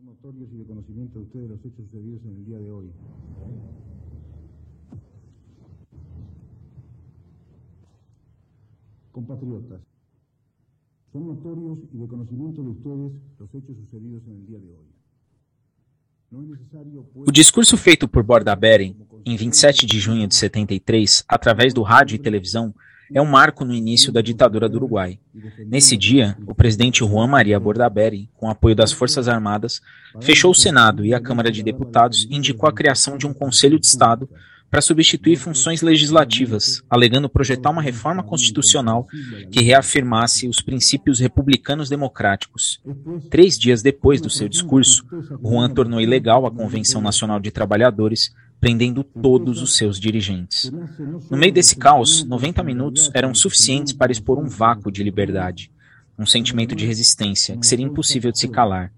Son notorios y de conocimiento de ustedes los hechos sucedidos en el día de hoy. Compatriotas, son notorios y de conocimiento de ustedes los hechos sucedidos en el día de hoy. O discurso feito por Bordaberry em 27 de junho de 73, através do rádio e televisão, é um marco no início da ditadura do Uruguai. Nesse dia, o presidente Juan Maria Bordaberry, com apoio das Forças Armadas, fechou o Senado e a Câmara de Deputados e indicou a criação de um Conselho de Estado para substituir funções legislativas, alegando projetar uma reforma constitucional que reafirmasse os princípios republicanos democráticos. Três dias depois do seu discurso, Juan tornou ilegal a Convenção Nacional de Trabalhadores, prendendo todos os seus dirigentes. No meio desse caos, 90 minutos eram suficientes para expor um vácuo de liberdade, um sentimento de resistência que seria impossível de se calar.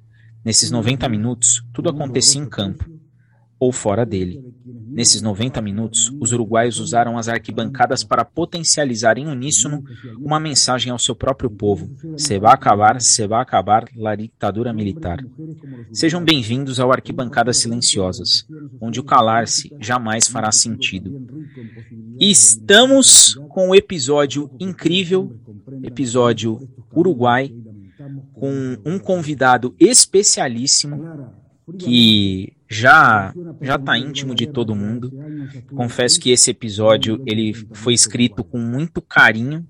Nesses 90 minutos, tudo acontecia em campo ou fora dele. Nesses 90 minutos, os uruguaios usaram as arquibancadas para potencializar em uníssono uma mensagem ao seu próprio povo: se vai acabar, se vai acabar a ditadura militar. Sejam bem-vindos ao Arquibancadas Silenciosas, onde o calar-se jamais fará sentido. E estamos com um episódio incrível, episódio Uruguai, com um convidado especialíssimo que já já está íntimo de todo mundo. Confesso que esse episódio ele foi escrito com muito carinho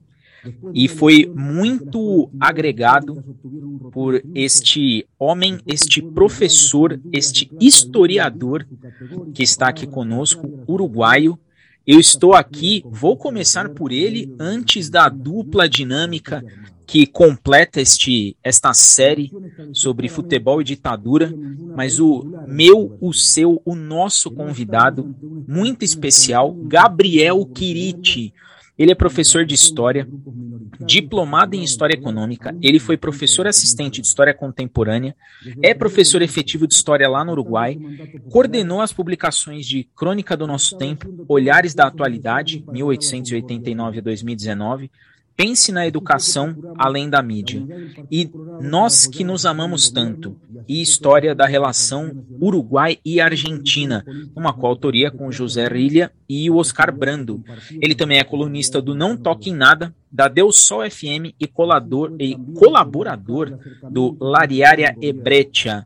e foi muito agregado por este homem, este professor, este historiador que está aqui conosco, uruguaio. Eu estou aqui, vou começar por ele antes da dupla dinâmica que completa este, esta série sobre futebol e ditadura, mas o meu, o seu, o nosso convidado, muito especial, Gabriel Kiriti. Ele é professor de História, diplomado em História Econômica, ele foi professor assistente de História Contemporânea, é professor efetivo de História lá no Uruguai, coordenou as publicações de Crônica do Nosso Tempo, Olhares da Atualidade, 1889 a 2019, Pense na educação além da mídia. E nós que nos amamos tanto, e história da relação Uruguai e Argentina, uma coautoria com José Rilha e o Oscar Brando. Ele também é colunista do Não Toque em Nada, da Deu Sol FM e, colador, e colaborador do Lariária Ebretia.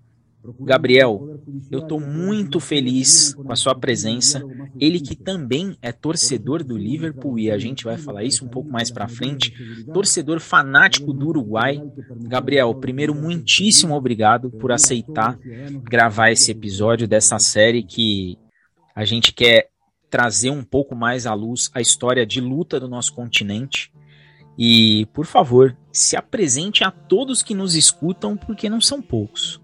Gabriel, eu estou muito feliz com a sua presença. Ele que também é torcedor do Liverpool e a gente vai falar isso um pouco mais para frente. Torcedor fanático do Uruguai. Gabriel, primeiro muitíssimo obrigado por aceitar gravar esse episódio dessa série que a gente quer trazer um pouco mais à luz a história de luta do nosso continente. E, por favor, se apresente a todos que nos escutam, porque não são poucos.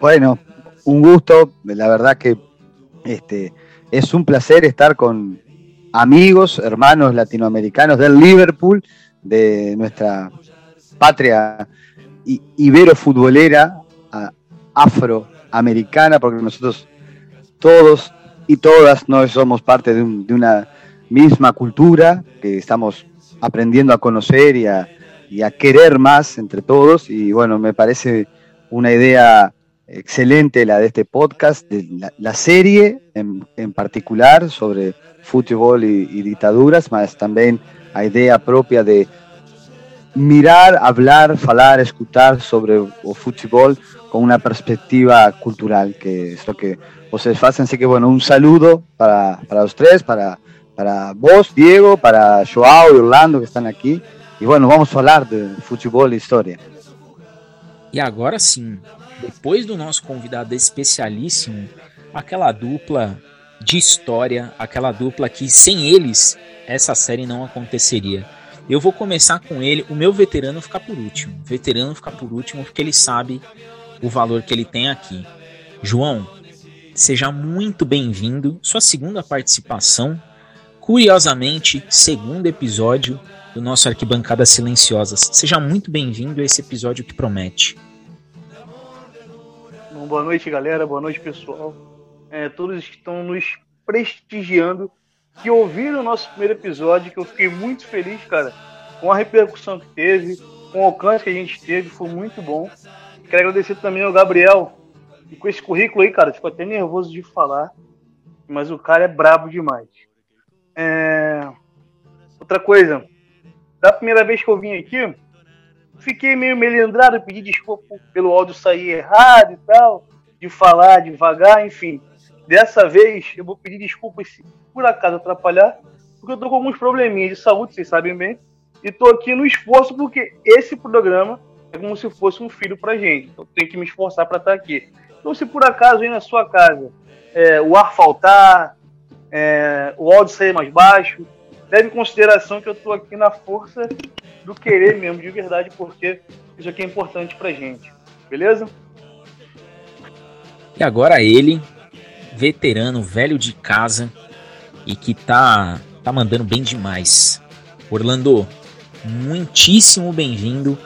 Bueno, un gusto, la verdad que este, es un placer estar con amigos, hermanos latinoamericanos del Liverpool, de nuestra patria ibero-futbolera, afroamericana, porque nosotros todos y todas no somos parte de, una misma cultura que estamos aprendiendo a conocer y a, y a querer más entre todos. Y bueno, me parece una idea excelente la de este podcast, de la, serie en, en, particular sobre fútbol y, y, dictaduras, más también a idea propia de mirar, hablar, falar, escuchar sobre o fútbol con una perspectiva cultural, que es lo que ustedes hacen. Así que bueno, un saludo para, para los tres, para, para vos, Diego, para Joao y Orlando que están aquí. Y bueno, vamos a hablar de fútbol e história. E agora sim, depois do nosso convidado especialíssimo, aquela dupla de história, aquela dupla que sem eles essa série não aconteceria. Eu vou começar com ele, o meu veterano ficar por último. Veterano ficar por último porque ele sabe o valor que ele tem aqui. João, seja muito bem-vindo. Sua segunda participação, curiosamente, segundo episódio do nosso Arquibancadas Silenciosas. Seja muito bem-vindo a esse episódio que promete. Bom, boa noite, galera. Boa noite, pessoal. É, todos que estão nos prestigiando, que ouviram o nosso primeiro episódio, que eu fiquei muito feliz, cara, com a repercussão que teve, com o alcance que a gente teve, foi muito bom. Quero agradecer também ao Gabriel. E com esse currículo aí, cara, fico até nervoso de falar. Mas o cara é brabo demais. É... Outra coisa. Da primeira vez que eu vim aqui, fiquei meio melindrado, pedi desculpa pelo áudio sair errado e tal, de falar devagar, enfim. Dessa vez eu vou pedir desculpas se por acaso atrapalhar, porque eu tô com alguns probleminhas de saúde, vocês sabem bem, e tô aqui no esforço porque esse programa é como se fosse um filho pra gente, então tenho que me esforçar para estar aqui. Então se por acaso aí na sua casa é, o ar faltar, é, o áudio sair mais baixo, leve em consideração que eu tô aqui na força do querer mesmo, de verdade, porque isso aqui é importante pra gente. Beleza? E agora ele, veterano, velho de casa e que tá, tá mandando bem demais. Orlando, muitíssimo bem-vindo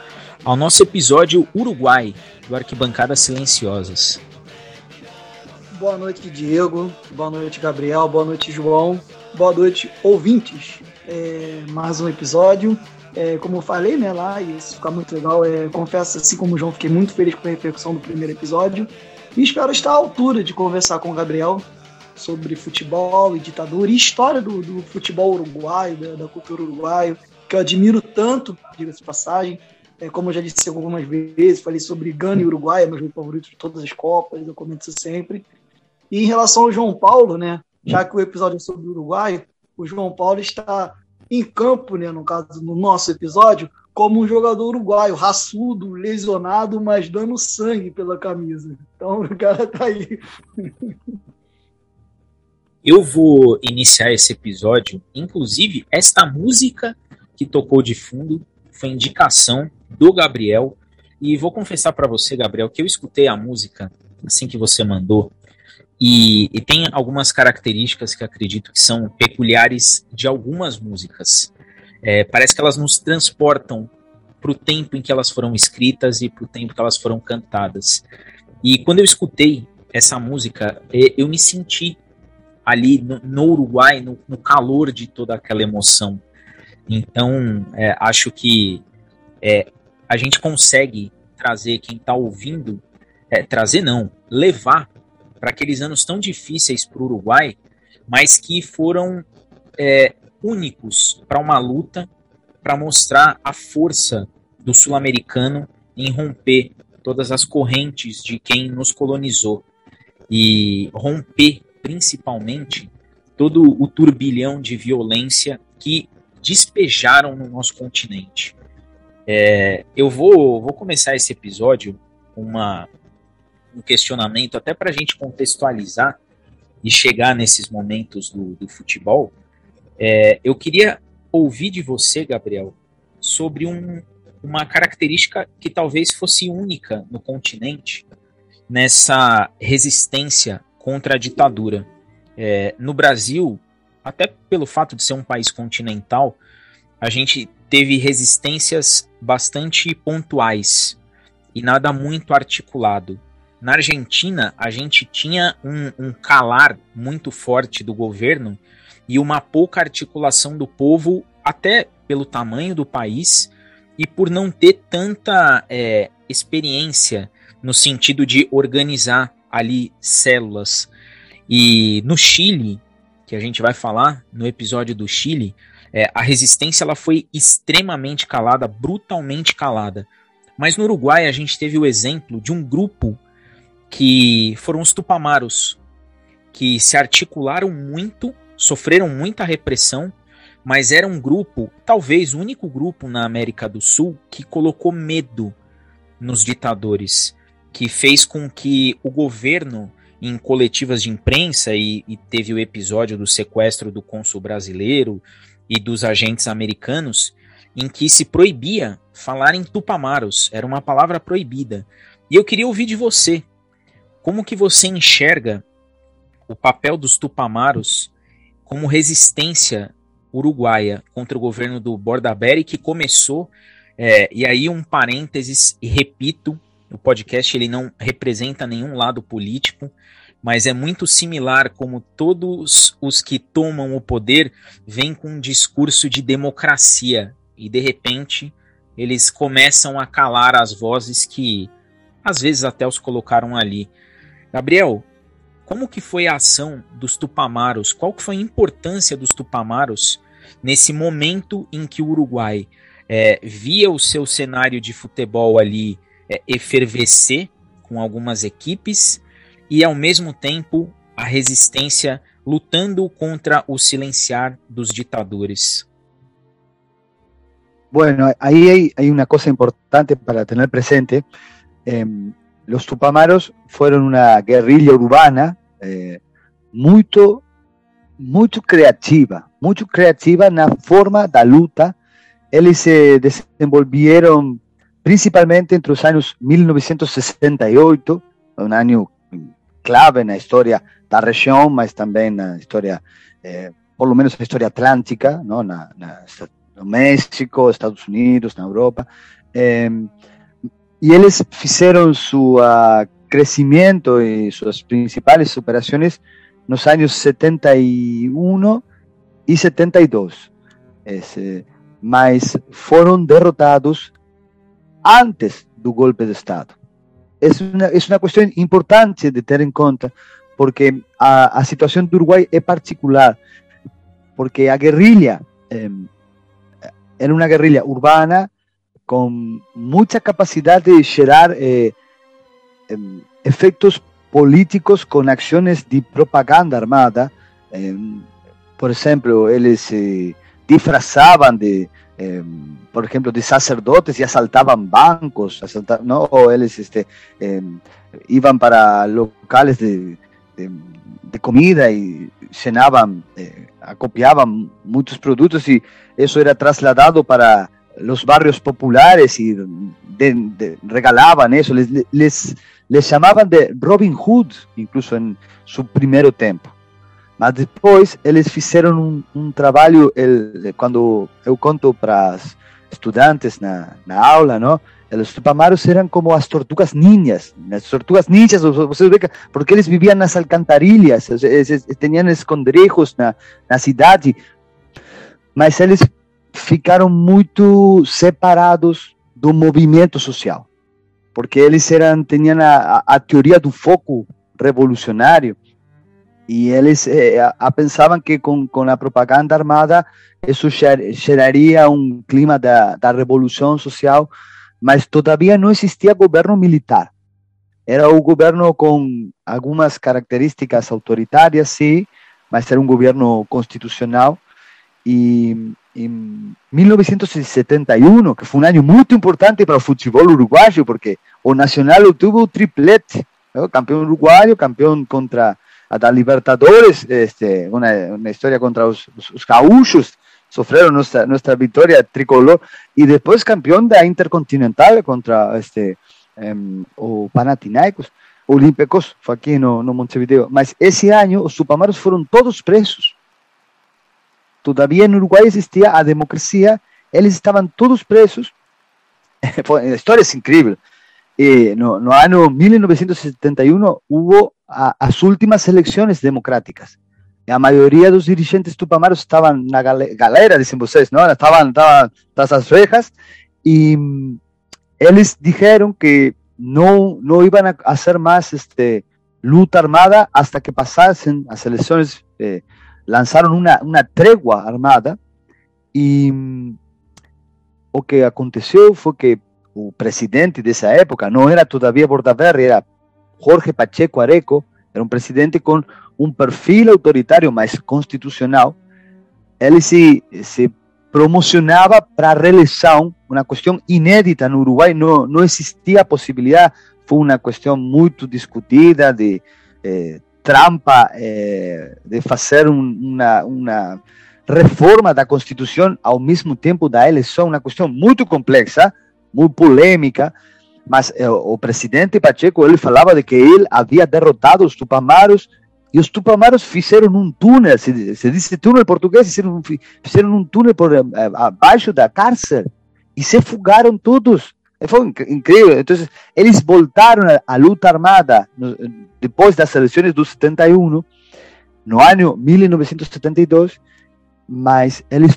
ao nosso episódio Uruguai do Arquibancadas Silenciosas. Boa noite, Diego. Boa noite, Gabriel. Boa noite, João. Boa noite, ouvintes. É, mais um episódio. É, como eu falei, né, lá, e isso fica muito legal. É, confesso, assim como o João, fiquei muito feliz com a repercussão do primeiro episódio. E espero estar à altura de conversar com o Gabriel sobre futebol e ditadura e história do, do futebol uruguaio, da, da, cultura uruguaia, que eu admiro tanto, diga-se passagem. É, como eu já disse algumas vezes, falei sobre Gana e Uruguai, meu jogo favorito de todas as Copas, eu comento isso sempre. E em relação ao João Paulo, né, já que o episódio é sobre o Uruguai, o João Paulo está em campo, né, no caso, no nosso episódio, como um jogador uruguaio, raçudo, lesionado, mas dando sangue pela camisa. Então o cara tá aí. Eu vou iniciar esse episódio, inclusive esta música que tocou de fundo foi indicação do Gabriel e vou confessar para você, Gabriel, que eu escutei a música assim que você mandou e, e, tem algumas características que acredito que são peculiares de algumas músicas. É, parece que elas nos transportam para o tempo em que elas foram escritas e para o tempo que elas foram cantadas. E quando eu escutei essa música, é, eu me senti ali no, no Uruguai, no, no, calor de toda aquela emoção. Então, é, acho que é, a gente consegue trazer quem está ouvindo, é, trazer não, levar para aqueles anos tão difíceis para o Uruguai, mas que foram é, únicos para uma luta para mostrar a força do sul-americano em romper todas as correntes de quem nos colonizou e romper principalmente todo o turbilhão de violência que despejaram no nosso continente. É, eu vou, vou começar esse episódio com uma, um questionamento, até para a gente contextualizar e chegar nesses momentos do, do futebol. É, eu queria ouvir de você, Gabriel, sobre um, uma característica que talvez fosse única no continente nessa resistência contra a ditadura. É, no Brasil, até pelo fato de ser um país continental, a gente teve resistências bastante pontuais e nada muito articulado. Na Argentina, a gente tinha um, um calar muito forte do governo e uma pouca articulação do povo, até pelo tamanho do país e por não ter tanta é, experiência no sentido de organizar ali células. E no Chile, que a gente vai falar no episódio do Chile, é, a resistência ela foi extremamente calada, brutalmente calada. Mas no Uruguai a gente teve o exemplo de um grupo que foram os Tupamaros, que se articularam muito, sofreram muita repressão, mas era um grupo, talvez o único grupo na América do Sul, que colocou medo nos ditadores, que fez com que o governo, em coletivas de imprensa, e, e teve o episódio do sequestro do cônsul brasileiro e dos agentes americanos, em que se proibia falar em tupamaros, era uma palavra proibida. E eu queria ouvir de você, como que você enxerga o papel dos tupamaros como resistência uruguaia contra o governo do Bordaberry, que começou, é, e aí um parênteses, e repito, o podcast ele não representa nenhum lado político, mas é muito similar como todos os que tomam o poder vêm com um discurso de democracia, e de repente eles começam a calar as vozes que às vezes até os colocaram ali. Gabriel, como que foi a ação dos Tupamaros? Qual que foi a importância dos Tupamaros nesse momento em que o Uruguai é, via o seu cenário de futebol ali é, efervescer com algumas equipes e ao mesmo tempo a resistência lutando contra o silenciar dos ditadores? Bueno, ahí hay, una cosa importante para tener presente. Eh, los Tupamaros fueron una guerrilla urbana eh, muito, muito criativa, muito criativa na forma da luta. Eles se desenvolveram principalmente entre os anos 1968, um ano clave na história da região, mas também na história, eh, por lo menos na história atlântica, no México, Estados Unidos, na Europa. Eh, y ellos hicieron su uh, crecimiento y sus principales operaciones en los años 71 y 72. Ese, mas fueron derrotados antes del golpe de Estado. Es una, es una cuestión importante de tener en cuenta porque a, a situación de Uruguay es particular, porque a guerrilla eh, era una guerrilla urbana con mucha capacidad de generar eh, eh, efectos políticos con acciones de propaganda armada. Eh, por ejemplo, ellos se disfrazaban de, por ejemplo, de sacerdotes y asaltaban bancos, asaltaban, ¿no? o ellos este, iban para locales de, de, de comida y llenaban, acopiaban muchos productos y eso era trasladado para los barrios populares y regalaban eso, les, les, les, llamaban de Robin Hood, incluso en su primer tiempo. Mas depois eles fizeram um, um trabalho, quando eu conto para estudantes na, aula, não? Os tupamaros eram como as tortugas ninjas, as tortugas ninjas, vocês porque eles viviam nas alcantarilhas, eles, tinham esconderijos na, na cidade, mas eles ficaram muito separados do movimento social, porque eles eram tinham a, a teoria do foco revolucionário e eles eh, a, a pensavam que com, com a propaganda armada isso geraria um clima da, da revolução social, mas todavia não existia governo militar. Era o governo com algumas características autoritárias, sim, mas era um governo constitucional e en 1971, que fue un año muy importante para el fútbol uruguayo, porque o Nacional obtuvo triplete, ¿no? campeón uruguayo, campeón contra a Libertadores, este, una, una, historia contra los, los gaúchos, sufrieron nuestra, nuestra victoria tricolor, y después campeón de la Intercontinental contra este, um, o Panathinaikos, Olímpicos, fue aquí no, no Montevideo. Mas ese año los Tupamaros fueron todos presos todavía en Uruguay existía a democracia, eles estavam todos presos. a história é incrível. E no, no ano 1971 houve a, as últimas eleições democráticas. E a maioria dos dirigentes tupamaros estavam na galera, galera dizem vocês, não? Estavam, estavam tras as rejas e eles disseram que não, não iam a fazer mais este, luta armada hasta que passassem as eleições eh, lanzaron una, una tregua armada y o que aconteció fue que el presidente de esa época no era todavía Bordaberry, era Jorge Pacheco Areco, era un presidente con un perfil autoritario más constitucional. Él se, se promocionaba para realizar una cuestión inédita en Uruguay, no, no existía posibilidad, fue una cuestión muy discutida de eh, trampa eh, de fazer um, uma, reforma da Constituição ao mesmo tempo da eleição, uma questão muito complexa, muito polêmica, mas eh, o presidente Pacheco ele falava de que ele havia derrotado os tupamaros e os tupamaros fizeram um túnel, se, se diz túnel português, fizeram, fizeram um túnel por eh, abaixo da cárcel e se fugaram todos. Foi incrível. Então, eles voltaram à luta armada depois das eleições do 71, no ano 1972, mas eles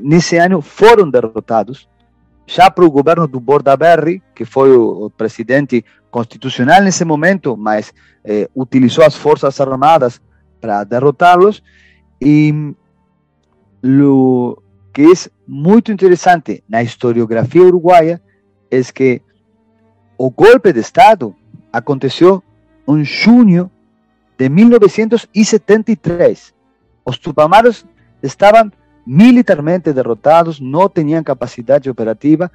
nesse ano foram derrotados já para o governo do Bordaberry, que foi o, presidente constitucional nesse momento, mas eh, utilizou as forças armadas para derrotá-los. E o que é muito interessante na historiografia uruguaia é que o golpe de Estado aconteceu em junho de 1973. Os tupamaros estavam militarmente derrotados, não tinham capacidade operativa.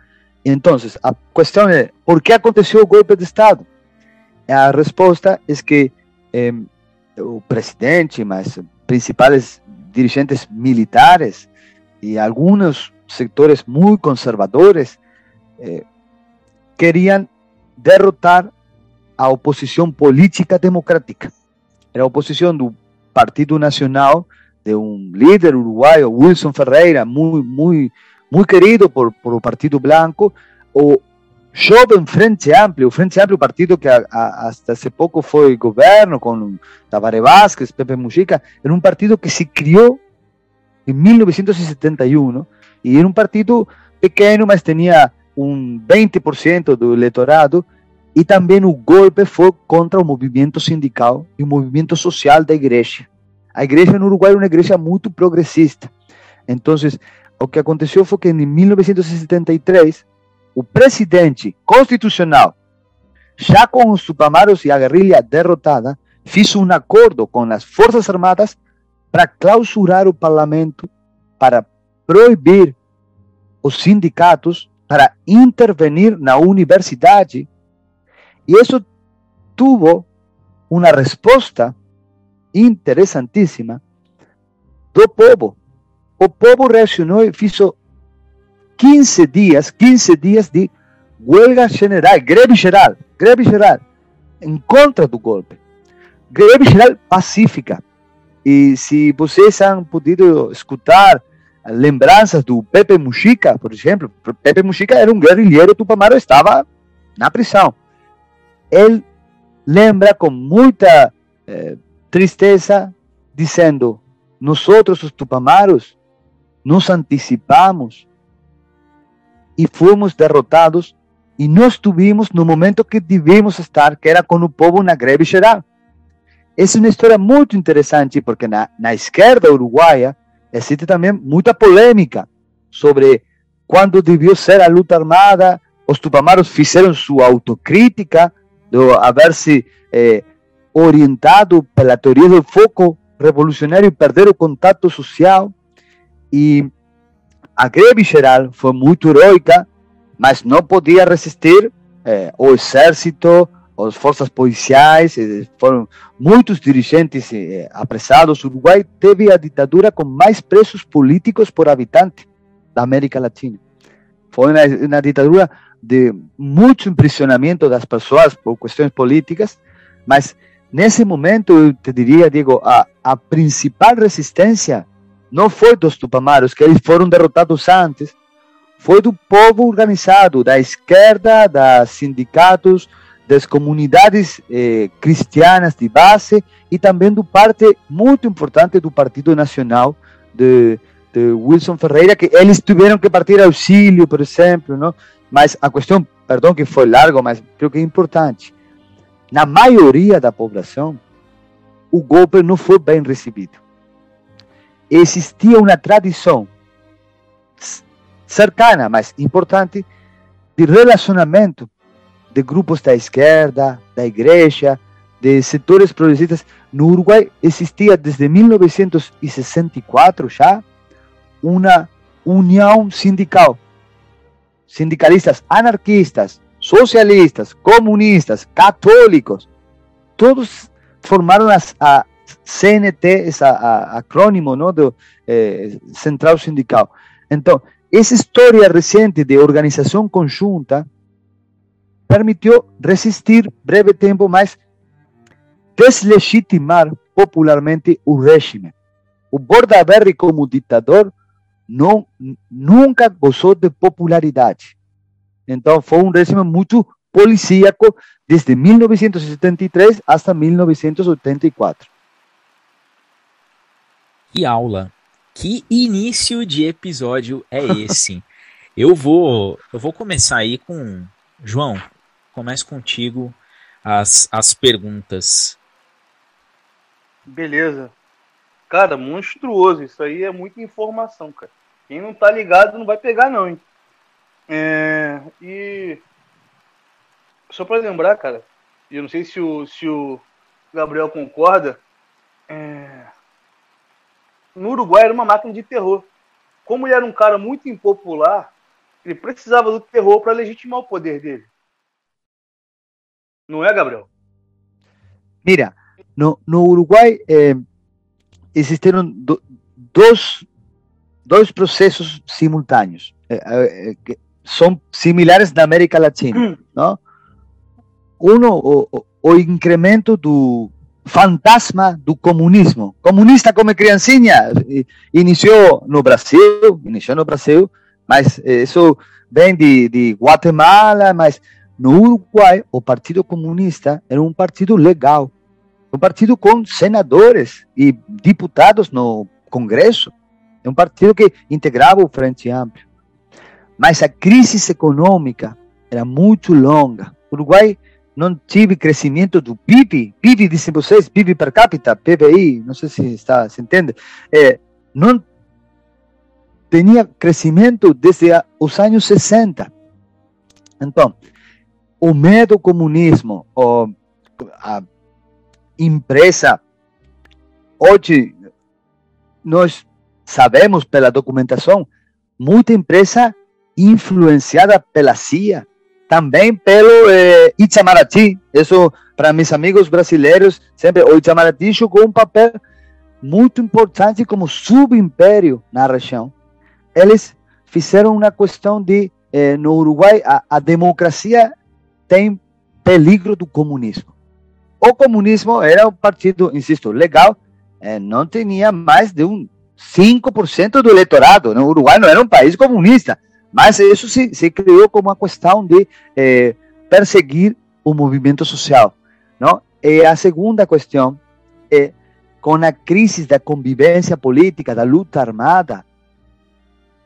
Então, a questão é: por que aconteceu o golpe de Estado? A resposta é que eh, o presidente, mas principais dirigentes militares e alguns sectores muito conservadores eh, queriam derrotar a oposição política democrática. Era a oposição do Partido Nacional, de um líder uruguaio, Wilson Ferreira, muito, muito, muito querido por, por o Partido Blanco, o jovem Frente Amplio, Frente Amplio, partido que hasta hace pouco foi governo, com Tabaré Vázquez, Pepe Mujica, era um partido que se criou em 1971 e era um partido pequeno, mas tinha um 20% do eleitorado e também o golpe foi contra o movimento sindical e o movimento social da igreja. A igreja no Uruguai era uma igreja muito progressista. Então, o que aconteceu foi que em 1973, o presidente constitucional, já com os tupamaros e a guerrilha derrotada, fez um acordo com as Forças Armadas para clausurar o parlamento, para proibir os sindicatos, para intervenir na universidade y eso tuvo una respuesta interesantísima do povo. O povo reaccionou e hizo 15 días, 15 días de huelga general, greve geral, greve geral, em contra do golpe. Greve geral pacífica. E se vocês han podido escutar lembranças do Pepe Mujica, por exemplo, Pepe Mujica era um guerrilheiro tupamaro, estava na prisão ele lembra com muita eh, tristeza, dizendo: Nós, os tupamaros, nos antecipamos e fomos derrotados e nós estivemos no momento que devíamos estar, que era com o povo na greve geral. Essa é uma história muito interessante, porque na, na esquerda uruguaia existe também muita polêmica sobre quando deviu ser a luta armada. Os tupamaros fizeram sua autocrítica, de haber-se eh, orientado pela teoria do foco revolucionário e perder o contato social. E a greve geral foi muito heroica, mas não podia resistir eh, o exército, as forças policiais, eh, foram muitos dirigentes eh, apressados. O Uruguai teve a ditadura com mais presos políticos por habitante da América Latina. Foi uma, uma ditadura de muito impressionamento das pessoas por questões políticas, mas nesse momento eu te diria, Diego, a, a principal resistência não foi dos tupamaros, que eles foram derrotados antes, foi do povo organizado, da esquerda, dos sindicatos, das comunidades eh, cristianas de base e também do parte muito importante do Partido Nacional de, de Wilson Ferreira, que eles tiveram que partir auxílio, por exemplo, não? Mas a questão, perdão que foi largo, mas creo que é importante. Na maioria da população, o golpe não foi bem recebido. Existia uma tradição cercana, mas importante, de relacionamento de grupos da esquerda, da igreja, de setores progressistas. No Uruguai existia desde 1964 já uma união sindical sindicalistas anarquistas, socialistas, comunistas, católicos, todos formaram a, a CNT, esse acrônimo ¿no? do eh, Central Sindical. Então, essa história recente de organização conjunta permitiu resistir breve tempo, mas deslegitimar popularmente o regime. O Bordaberry, como ditador, não, nunca gozou de popularidade. Então foi um regime muito policíaco desde 1973 até 1984. Que aula! Que início de episódio é esse? Eu vou, eu vou começar aí com João. Comece contigo as, as perguntas. Beleza. Cara, monstruoso. Isso aí é muita informação, cara. Quem não tá ligado não vai pegar, não, hein? É, e. Só pra lembrar, cara, eu não sei se o, se o Gabriel concorda, é... no Uruguai era uma máquina de terror. Como ele era um cara muito impopular, ele precisava do terror para legitimar o poder dele. Não é, Gabriel? Mira, no, no Uruguai eh, existiram do, dois, dois processos simultâneos. Eh, eh, que são similares na América Latina. Não? Um, o, o incremento do fantasma do comunismo. Comunista como criancinha, iniciou no Brasil, iniciou no Brasil, mas isso vem de, de Guatemala, mas no Uruguai o Partido Comunista era um partido legal, um partido com senadores e deputados no Congresso, é um partido que integrava o Frente Amplio. Mas a crise econômica era muito longa. O Uruguai não tive crescimento do PIB, PIB, dizem vocês, PIB per capita, PBI, não sei se está, se entende, é, não tinha crescimento desde os anos 60. Então, o medo do comunismo, a empresa, hoje nós sabemos pela documentação, muita empresa influenciada pela CIA, também pelo eh, Itamaraty. Isso, para meus amigos brasileiros, sempre o Itamaraty jogou um papel muito importante como subimpério na região eles fizeram uma questão de, eh, no Uruguai, a, a, democracia tem peligro do comunismo. O comunismo era um partido, insisto, legal, eh, não tinha mais de um 5% do eleitorado. No Uruguai não era um país comunista, mas isso se, se criou como uma questão de eh, perseguir o movimento social. Não? E a segunda questão é, com a crise da convivência política, da luta armada,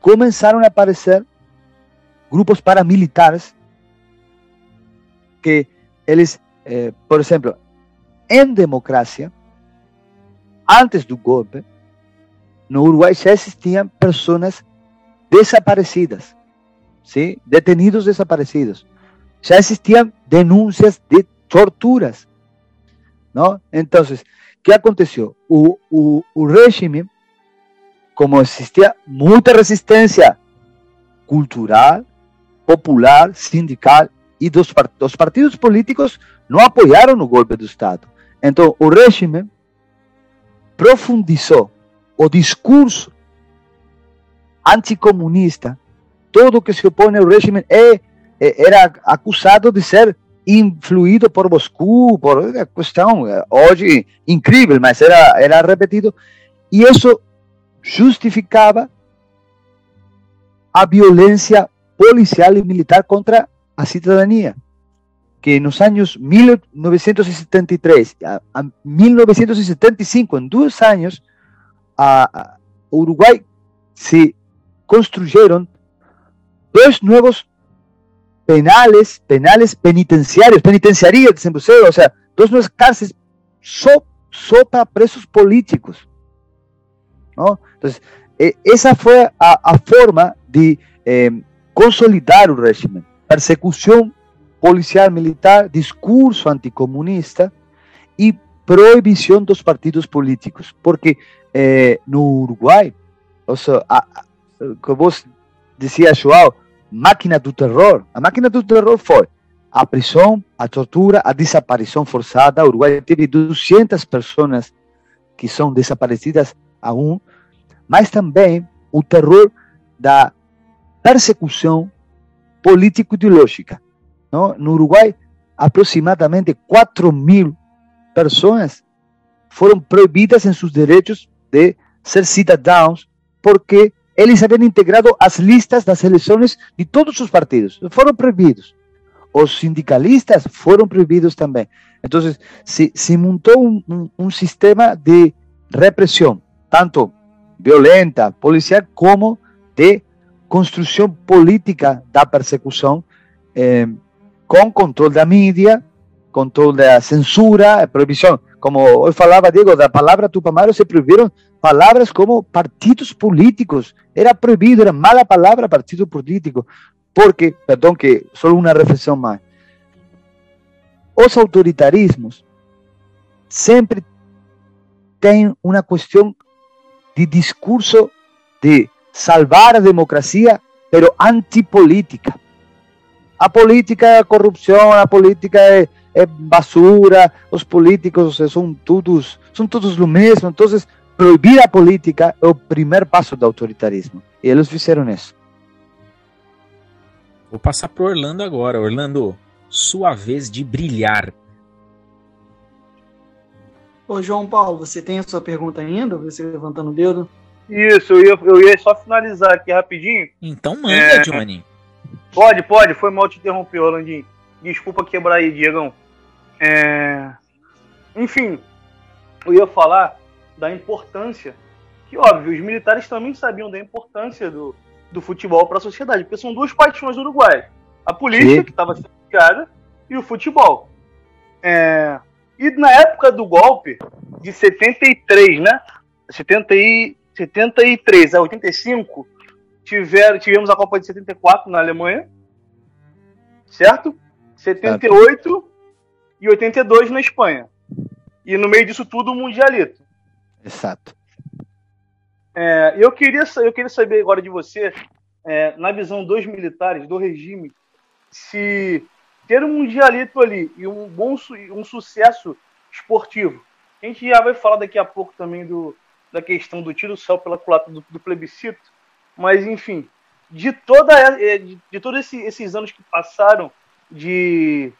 começaram a aparecer grupos paramilitares que eles, eh, por exemplo, em democracia, antes do golpe, no Uruguai já existiam pessoas desaparecidas, sim, detenidos desaparecidos. Já existiam denúncias de torturas, não? Então, o que aconteceu? O, regime como existia muita resistência cultural, popular, sindical e dos, dos partidos políticos não apoiaram o golpe do Estado. Então, o regime profundizou o discurso anticomunista. Todo que se opõe ao regime é, é, era acusado de ser influído por Moscou, por questão eh, hoje incrível, mas era, era repetido. E isso justificava a violência policial e militar contra a cidadania, que nos anos 1973 a, a 1975, em dois anos, a, Uruguai se construyeron dois novos penales, penales penitenciários, penitenciarias, dicen o sea, dos novas cárceles só para presos políticos. ¿no? Entonces, eh, esa fue a, forma de eh, consolidar el régimen. Persecución policial militar, discurso anticomunista y prohibición dos partidos políticos. Porque eh, no Uruguai, o sea, a, a, como vos decía Joao, máquina do terror. A máquina do terror foi a prisão, a tortura, a desaparição forçada. O Uruguai teve 200 pessoas que são desaparecidas a um, mas também o terror da persecução político-ideológica. No Uruguai, aproximadamente 4 mil pessoas foram proibidas em seus direitos de ser cidadãos porque eles haviam integrado as listas das eleições de todos os partidos. Foram proibidos. Os sindicalistas foram proibidos também. Então, se, se montou um, um, um sistema de repressão tanto violenta, policial, como de construção política da persecução eh, com controle da mídia, controle da censura, proibição. Como eu falava, Diego, da palavra Tupamaro se proibiram palavras como partidos políticos. Era proibido, era mala palavra partido político. Porque, perdão, que só uma reflexão mais. Os autoritarismos sempre têm uma questão de discurso de salvar a democracia, pero antipolítica. A política é a corrupção, a política é, é basura, os políticos são todos, são todos o mesmo. Então, proibir a política é o primeiro passo do autoritarismo. E eles fizeram isso. Vou passar para Orlando agora. Orlando, sua vez de brilhar. Ô, João Paulo, você tem a sua pergunta ainda? Você levantando o dedo? Isso, eu ia, eu ia só finalizar aqui rapidinho. Então manda, é... Johnny. Pode, pode. Foi mal te interromper, Orlandinho. Desculpa quebrar aí, Diegão. É... Enfim, eu ia falar da importância, que óbvio, os militares também sabiam da importância do, do futebol para a sociedade, porque são duas paixões do Uruguai. A política, Sim. que estava sendo criada, e o futebol. É... E na época do golpe, de 73, né? 70 e... 73 a 85, tiver, tivemos a Copa de 74 na Alemanha, certo? 78 certo. e 82 na Espanha. E no meio disso tudo, o Mundialito. Exato. É, eu, queria, eu queria saber agora de você, é, na visão dos militares, do regime, se ter um Mundialito ali e um bom um sucesso esportivo. A gente já vai falar daqui a pouco também do, da questão do tiro céu pela culata do, do, plebiscito, mas enfim, de toda é, de, de todos esse, esses anos que passaram de,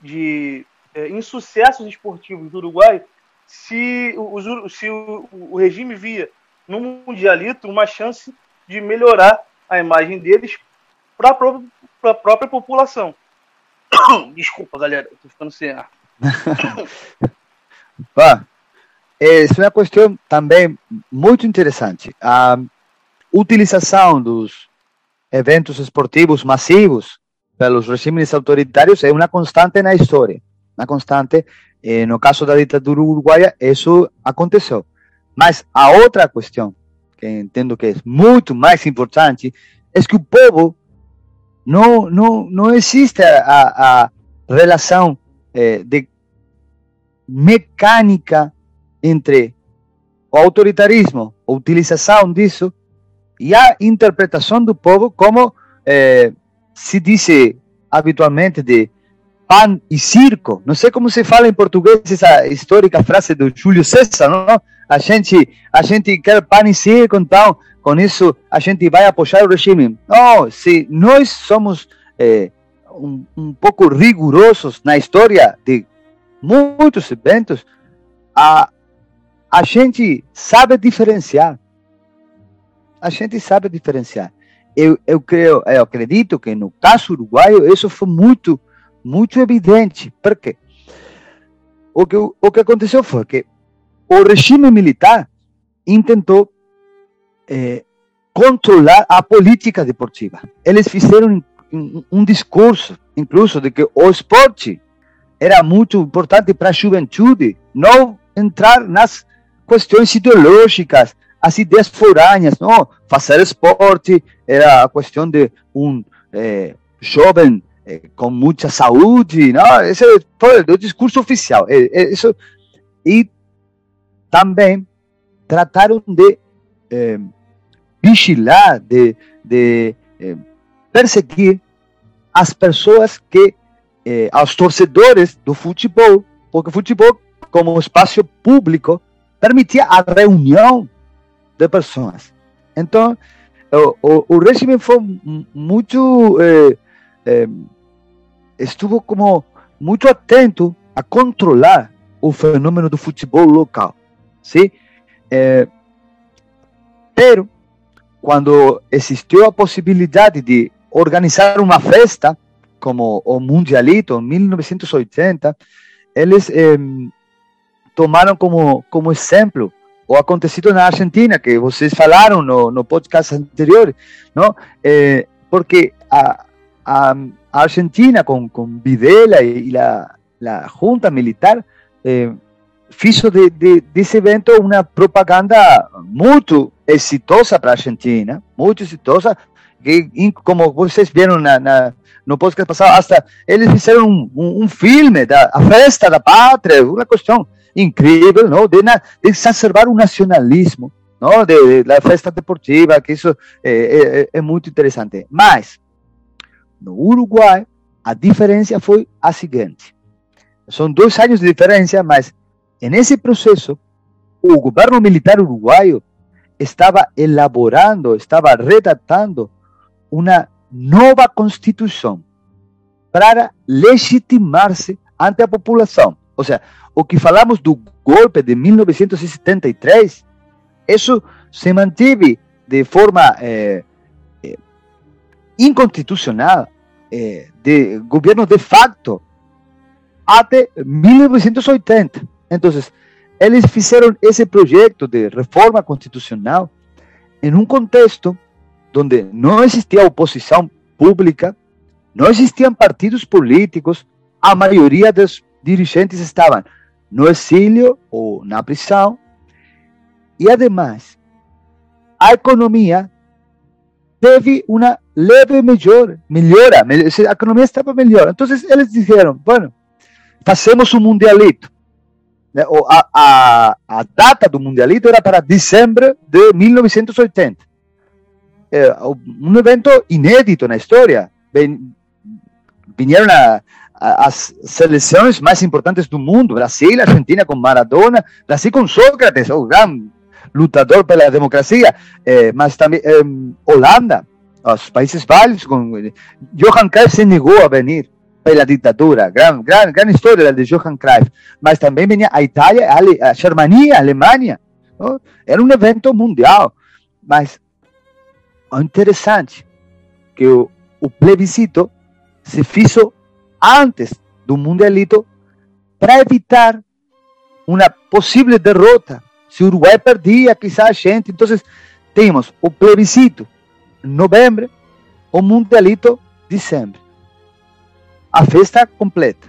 de é, insucessos esportivos do Uruguai, se, o, se o, o regime via no Mundialito uma chance de melhorar a imagem deles para a própria, própria população. Desculpa, galera, estou ficando sem ar. ah, é uma questão também muito interessante. A utilização dos eventos esportivos massivos pelos regimes autoritários é uma constante na história. Uma constante. Eh, no caso da ditadura uruguaia, isso aconteceu. Mas a outra questão, que entendo que é muito mais importante, é que o povo não, não, não existe a, a relação eh, de mecânica entre o autoritarismo, a utilização disso, e a interpretação do povo como eh, se diz habitualmente de pan e circo. Não sei como se fala em português essa histórica frase do Júlio César, não? A gente, a gente quer pan e circo, então com isso a gente vai apoiar o regime. Não, se nós somos eh, um, um pouco rigorosos na história de muitos eventos, a, a gente sabe diferenciar. A gente sabe diferenciar. Eu, eu creio, eu acredito que no caso uruguaio isso foi muito, muito evidente. Por quê? O que, o que aconteceu foi que o regime militar tentou eh, controlar a política deportiva. Eles fizeram um, um discurso, incluso, de que o esporte era muito importante para a juventude, não entrar nas questões ideológicas, as ideias forâneas, não? Fazer esporte era a questão de um eh, jovem eh, com muita saúde, não? Esse foi o discurso oficial. Isso, e também trataram de vigilar, de, de perseguir as pessoas que, aos torcedores do futebol, porque o futebol, como espaço público, permitia a reunião de pessoas. Então, o, o, o regime foi muito. Eh, eh, estuvo como muito atento a controlar o fenômeno do futebol local. Sim? Eh, pero, quando existiu a possibilidade de organizar uma festa, como o Mundialito, em 1980, eles tomaram como, como exemplo o acontecido na Argentina, que vocês falaram no, no podcast anterior, não? É, porque a, a, Argentina, com, com Videla e, a, a junta militar, é, fez de, de, desse evento uma propaganda muito exitosa para a Argentina, muito exitosa, que, como vocês viram na, na, no podcast passado, hasta eles fizeram um, um, um filme da a festa da pátria, uma questão incrível, não? De, de exacerbar o nacionalismo, não? De, de, festa deportiva, que isso é, é, é muito interessante. Mas, no Uruguai, a diferença foi a seguinte. São dois anos de diferença, mas nesse processo, o governo militar uruguaio estava elaborando, estava redactando uma nova constituição para legitimar-se ante a população. Ou seja, o que falamos do golpe de 1973, isso se manteve de forma eh, eh, inconstitucional, eh, de governo de facto, até 1980. Então, eles fizeram esse projeto de reforma constitucional em um contexto onde não existia oposição pública, não existiam partidos políticos, a maioria dos dirigentes estavam no exílio ou na prisão, e ademais, a economia teve uma leve melhor, melhora, a economia estava melhor. Então eles disseram, bueno, fazemos um mundialito. A, data do mundialito era para dezembro de 1980 é, um evento inédito na história. Vieram a, as seleções mais importantes do mundo, Brasil, Argentina com Maradona, Brasil com Sócrates, o grande lutador pela democracia, é, mas também é, Holanda, os Países Baixos, com Johan Cruyff se negou a vir pela ditadura, grande, grande, grande história de Johan Cruyff, mas também vinha a Itália, a, a Germania, a Alemanha, não? era um evento mundial, mas interessante que o, o plebiscito se fez antes do mundialito para evitar uma possível derrota. Se o Uruguai perdia, quizás a gente. Então, temos o plebiscito em novembro, o mundialito em dezembro. A festa completa.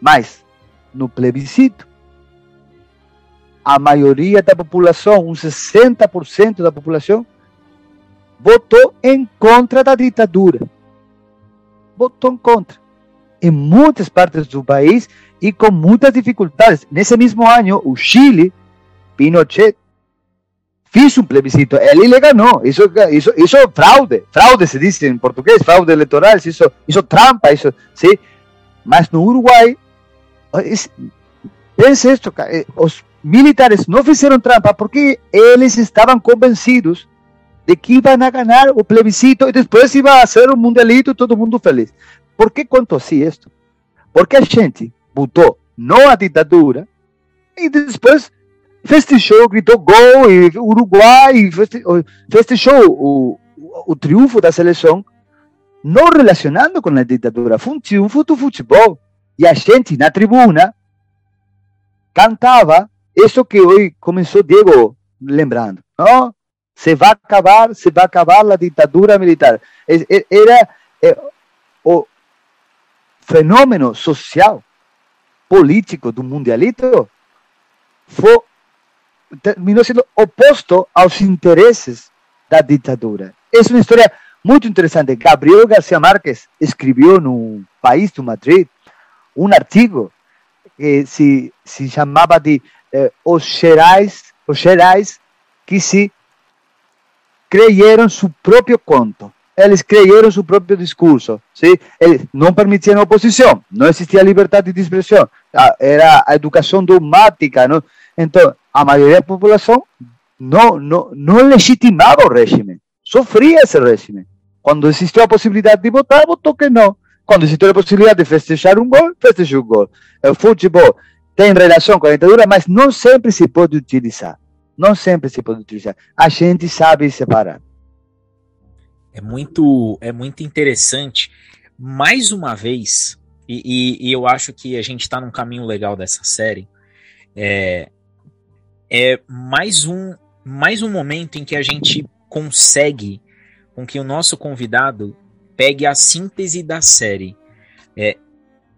Mas, no plebiscito, a maioria da população, uns 60% da população, votou em contra da ditadura. Votou em contra. Em muitas partes do país e com muitas dificuldades. Nesse mesmo ano, o Chile, Pinochet, fez um plebiscito. Ele le ganhou. Isso, fraude. Fraude se diz em português, fraude eleitoral. Isso, isso trampa. Isso, sim. Mas no Uruguai, pense isto, eh, os militares não fizeram trampa porque eles estavam convencidos de que iban a ganar o plebiscito y después iba a ser un mundialito y todo el mundo feliz. ¿Por qué cuento así esto? Porque a gente votou não a ditadura e depois festejou, gritou gol e Uruguai, festejou o, o, o triunfo da seleção, não relacionando com a ditadura, foi um triunfo do futebol. E a gente na tribuna cantava isso que hoje começou Diego lembrando, não? se vai acabar, se vai acabar a ditadura militar. Era é, o fenômeno social, político do mundialito foi, terminou sendo oposto aos interesses da ditadura. É uma história muito interessante. Gabriel Garcia Marques escreveu no País do Madrid um artigo que se, se chamava de eh, Os Gerais, os Gerais que se creyeron su propio conto. Eles creyeron su propio discurso. ¿sí? Eles não permitiam oposição, não existia liberdade de expressão, era a educação dogmática. Não? Então, a maioria da população não, não, não legitimava o regime, sofria esse regime. Quando existiu a possibilidade de votar, votou que não. Quando existiu a possibilidade de festejar um gol, festejou um gol. O futebol tem relação com a ditadura, mas não sempre se pode utilizar. Não sempre se pode utilizar. A gente sabe separar. É muito, é muito interessante. Mais uma vez, e, e, e eu acho que a gente está num caminho legal dessa série. É, é mais um, mais um momento em que a gente consegue com que o nosso convidado pegue a síntese da série. É,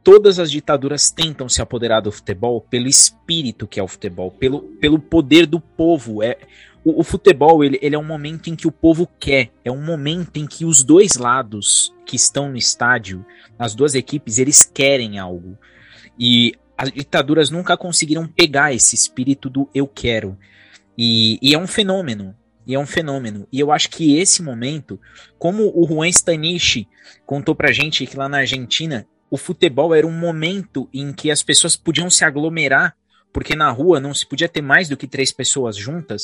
todas as ditaduras tentam se apoderar do futebol pelo espírito que é o futebol, pelo, pelo poder do povo. É, o, o futebol ele, ele é um momento em que o povo quer, é um momento em que os dois lados que estão no estádio, as duas equipes, eles querem algo. E as ditaduras nunca conseguiram pegar esse espírito do eu quero. E, e, é um fenômeno. E é um fenômeno. E eu acho que esse momento, como o Juan Stanichi contou pra gente que lá na Argentina, o futebol era um momento em que as pessoas podiam se aglomerar, porque na rua não se podia ter mais do que três pessoas juntas.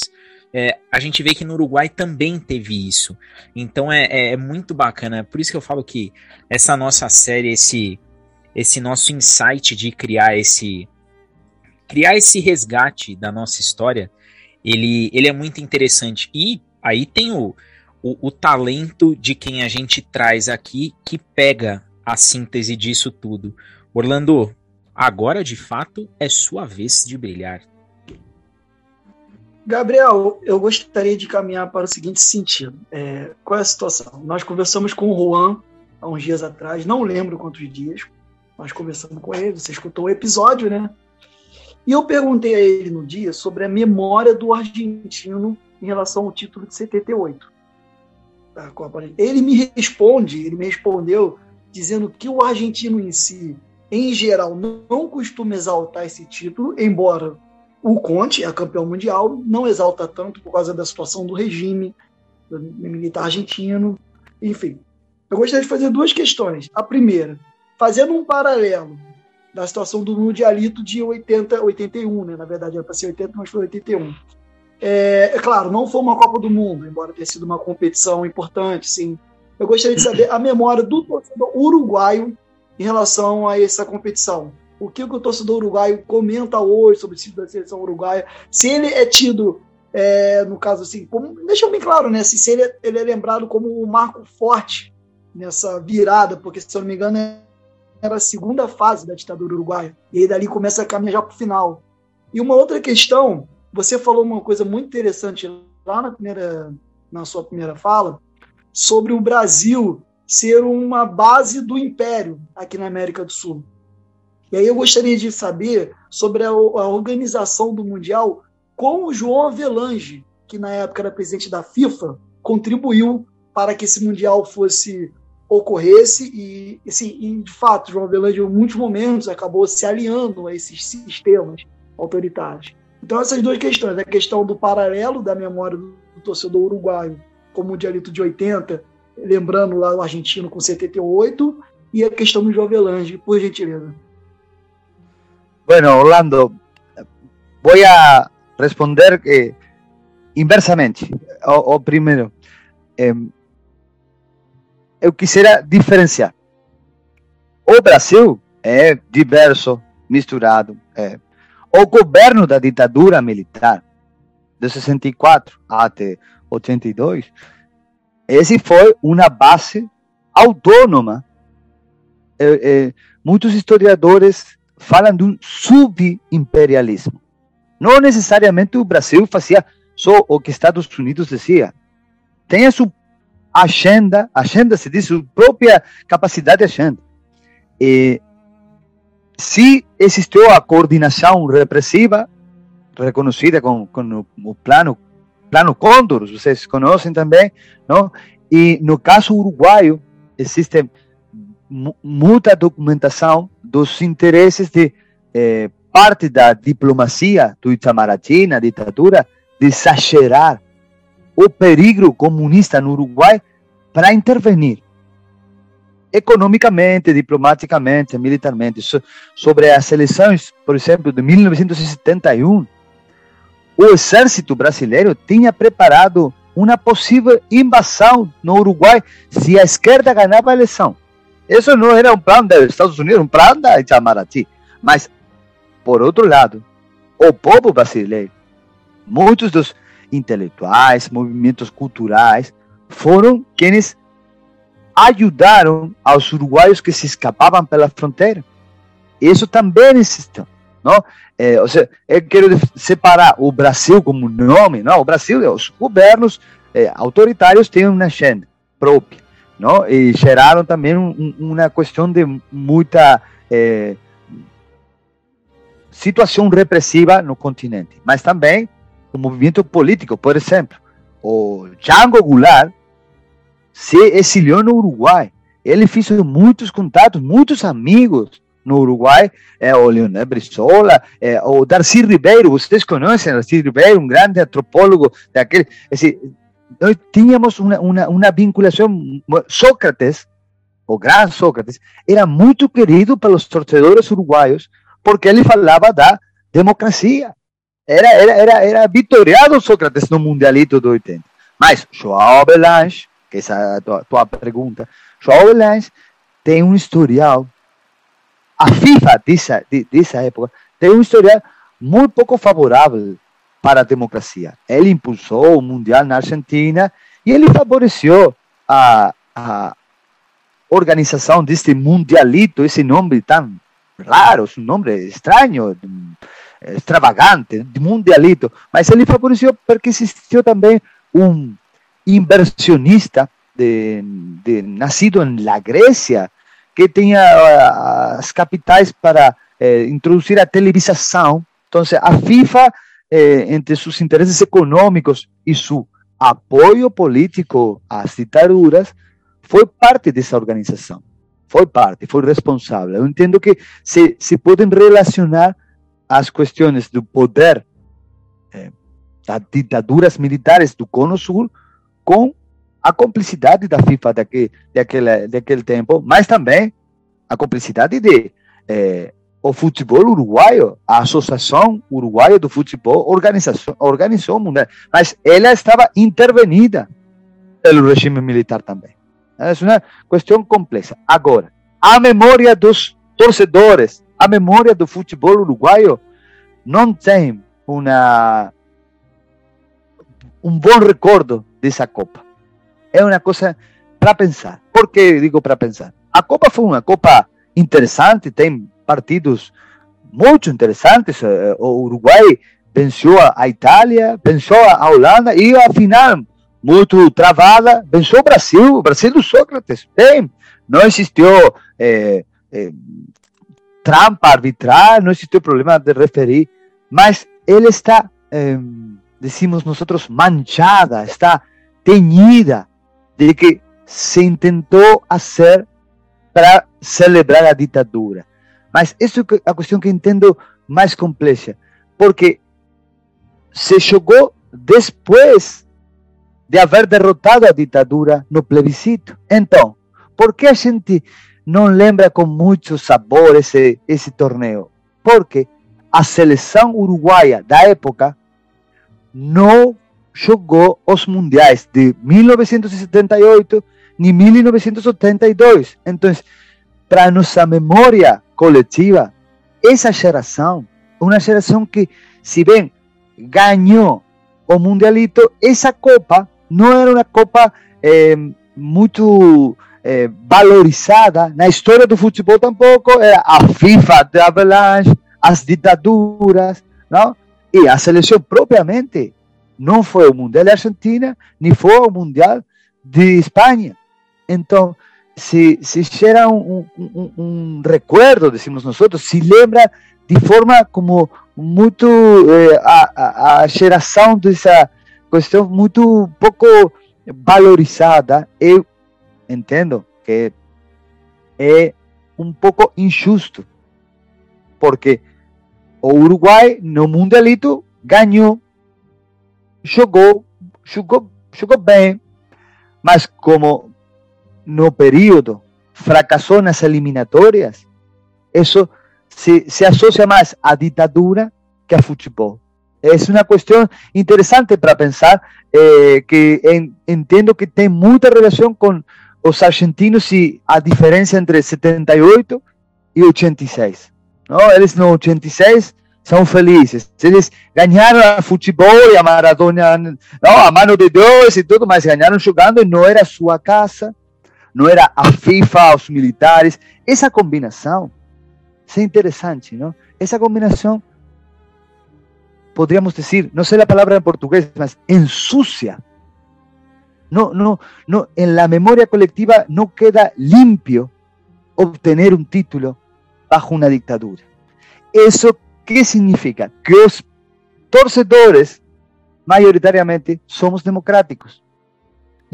É, a gente vê que no Uruguai também teve isso. Então é, é, é muito bacana. Por isso que eu falo que essa nossa série, esse esse nosso insight de criar esse criar esse resgate da nossa história, ele, ele é muito interessante. E aí tem o, o, o talento de quem a gente traz aqui que pega a síntese disso tudo. Orlando, agora de fato é sua vez de brilhar. Gabriel, eu gostaria de caminhar para o seguinte sentido. É, qual é a situação? Nós conversamos com o Juan há uns dias atrás, não lembro quantos dias, nós conversamos com ele, você escutou o episódio, né? E eu perguntei a ele no dia sobre a memória do argentino em relação ao título de 78 da Copa. Ele me responde, ele me respondeu dizendo que o argentino em si, em geral, não costuma exaltar esse título, embora o Conte é campeão mundial, não exalta tanto por causa da situação do regime do militar argentino, enfim. Eu gostaria de fazer duas questões. A primeira, fazendo um paralelo da situação do Mundialito de 80, 81, né? Na verdade era para ser 80, mas foi 81. É, é claro, não foi uma Copa do Mundo, embora tenha sido uma competição importante, sim. Eu gostaria de saber a memória do torcedor uruguaio em relação a essa competição. O que, o torcedor uruguaio comenta hoje sobre o título da seleção uruguaia? Se ele é tido, é, no caso assim, como, deixa bem claro, né? Se, ele, é, ele é lembrado como um marco forte nessa virada, porque se eu não me engano era a segunda fase da ditadura uruguaia. E aí dali começa a caminhar já para o final. E uma outra questão, você falou uma coisa muito interessante lá na, primeira, na sua primeira fala, sobre o Brasil ser uma base do império aqui na América do Sul. E aí eu gostaria de saber sobre a, a organização do Mundial com o João Avelange, que na época era presidente da FIFA, contribuiu para que esse Mundial fosse ocorresse e, assim, e de fato, João Avelange, em muitos momentos, acabou se aliando a esses sistemas autoritários. Então, essas duas questões, a questão do paralelo da memória do, do torcedor uruguaio com o Mundialito de 80, lembrando lá o argentino com 78, e a questão do João Avelange, por gentileza. Bueno, Orlando, vou a responder eh, inversamente. O, primeiro, eh, eu quisiera diferenciar. O Brasil é diverso, misturado. É. O governo da ditadura militar, de 64 até 82, esse foi uma base autônoma. É, é, muitos historiadores falam de um subimperialismo. Não necessariamente o Brasil fazia só o que Estados Unidos dizia. Tem a sua agenda, agenda se diz, sua própria capacidade de agenda. E, se existiu a coordenação repressiva, reconhecida com, com o plano, plano Condor, vocês conhecem também, não? E no caso uruguaio, existe muita documentação dos interesses de eh, parte da diplomacia do Itamaraty, na ditadura, de exagerar o perigo comunista no Uruguai para intervenir economicamente, diplomaticamente, militarmente. So, sobre as eleições, por exemplo, de 1971, o exército brasileiro tinha preparado uma possível invasão no Uruguai se a esquerda ganhava a eleição. Isso não era um plano dos Estados Unidos, um plano da Itamaraty. Mas, por outro lado, o povo brasileiro, muitos dos intelectuais, movimentos culturais, foram quienes ajudaram aos uruguaios que se escapavam pela fronteira. Isso também existe. não? É, ou seja, eu quero separar o Brasil como nome, não? O Brasil, os governos é, autoritários têm uma agenda própria, não? E geraram também um, uma questão de muita é, situação repressiva no continente, mas também o movimento político, por exemplo, o Django Goulart se exiliou no Uruguai. Ele fez muitos contatos, muitos amigos no Uruguai, é, o Leonel Brizola, é, o Darcy Ribeiro, vocês conhecem Darcy Ribeiro, um grande antropólogo daquele. Nós tínhamos uma, uma, uma vinculação. Sócrates, o grande Sócrates, era muito querido pelos torcedores uruguaios porque ele falava da democracia. Era, era, era, era vitoriado Sócrates no Mundialito do 80. Mas João Belange, que essa é a tua, tua pergunta, João Belange tem um historial a FIFA dessa, dessa época tem um historial muito pouco favorável para a democracia. Ele impulsou o Mundial na Argentina e ele favoreceu a, a organização deste Mundialito, esse nome tão raro, um nome estranho, extravagante, de Mundialito, mas ele favoreceu porque existiu também um inversionista de, de, nascido na Grécia, que tinha as capitais para eh, introduzir a televisação. Então, a FIFA, eh, entre seus interesses econômicos e seu apoio político às ditaduras, foi parte dessa organização. Foi parte, foi responsável. Eu entendo que se, se podem relacionar as questões do poder eh, das ditaduras militares do Cono Sul com a complicidade da FIFA daquele, daquele, daquele tempo, mas também a complicidade de eh, o futebol uruguaio, a Associação Uruguaia do Futebol organização, organizou o Mundial, mas ela estava intervenida pelo regime militar também. É uma questão complexa. Agora, a memória dos torcedores, a memória do futebol uruguaio não tem uma um bom recordo dessa Copa é uma coisa para pensar. Por que digo para pensar? A Copa foi uma Copa interessante, tem partidos muito interessantes. Eh, o Uruguai venceu a Itália, venceu a Holanda e a final muito travada, venceu o Brasil, o Brasil do Sócrates. Bem, não existiu eh, eh, trampa arbitral, não existiu problema de referir, mas ele está, eh, decimos nós, manchada, está teñida de que se intentou fazer para celebrar a ditadura. Mas isso é a questão que entendo mais complexa, porque se jogou depois de haver derrotado a ditadura no plebiscito. Então, por que a gente não lembra com muito sabor esse, esse torneio? Porque a seleção uruguaia da época não jogou os mundiais de 1978 ni 1982. Então, para nossa memória coletiva, essa geração, uma geração que, se bem ganhou o Mundialito, essa Copa não era uma Copa eh, muito eh, valorizada na história do futebol tampouco, era a FIFA de Avalanche, as ditaduras, não? e a seleção propriamente não foi o Mundial da Argentina, nem foi o Mundial de Espanha. Então, se, se gera um, um, um recuerdo, decimos nós, se lembra de forma como muito eh, a, a, geração dessa questão muito pouco valorizada. Eu entendo que é um pouco injusto, porque o Uruguai no Mundialito ganhou jogou, jogou, jogou bem, mas como no período fracassou nas eliminatórias, isso se, se associa mais à ditadura que a futebol. É uma questão interessante para pensar, eh, que en, entendo que tem muita relação com os argentinos e a diferença entre 78 e 86. Não? Eles no 86 são felizes. Eles ganharam a futebol e a Maradona, não, a mano de Deus e tudo, mas ganharam jogando e não era a sua casa, não era a FIFA, os militares. Essa combinação Isso é interessante, não? Essa combinação, podríamos dizer, não sei a palavra em português, mas ensucia. No, no, no, en la memoria colectiva no queda limpio obtener un título bajo una dictadura. ¿Eso qué significa? Que los torcedores mayoritariamente somos democráticos.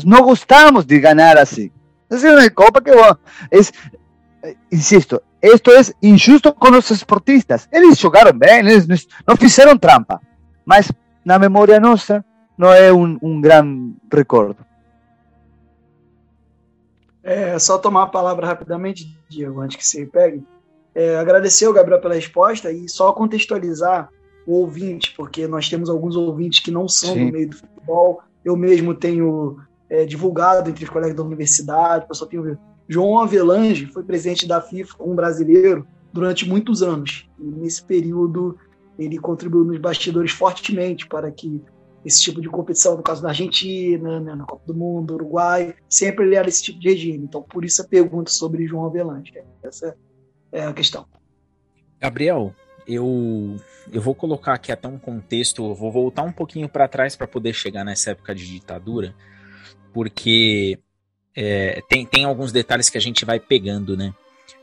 No gostamos de ganar así. Es una copa que es, insisto, esto es injusto con los esportistas. Eles jogaron bien, eles no hicieron trampa. Mas na memória nossa não é um, um grande recordo. É, só tomar a palavra rapidamente, Diego, antes que você pegue. É, agradecer ao Gabriel pela resposta e só contextualizar o ouvinte, porque nós temos alguns ouvintes que não são Sim. do meio do futebol. Eu mesmo tenho é, divulgado entre os colegas da universidade, o pessoal tem João Avelange foi presidente da FIFA um brasileiro durante muitos anos. E nesse período ele contribuiu nos bastidores fortemente para que esse tipo de competição, no caso da Argentina, né, na Copa do Mundo, Uruguai, sempre ele era esse tipo de regime. Então, por isso a pergunta sobre João Avelange. Essa é a questão. Gabriel, eu, eu vou colocar aqui até um contexto, vou voltar um pouquinho para trás para poder chegar nessa época de ditadura, porque é, tem, tem alguns detalhes que a gente vai pegando, né?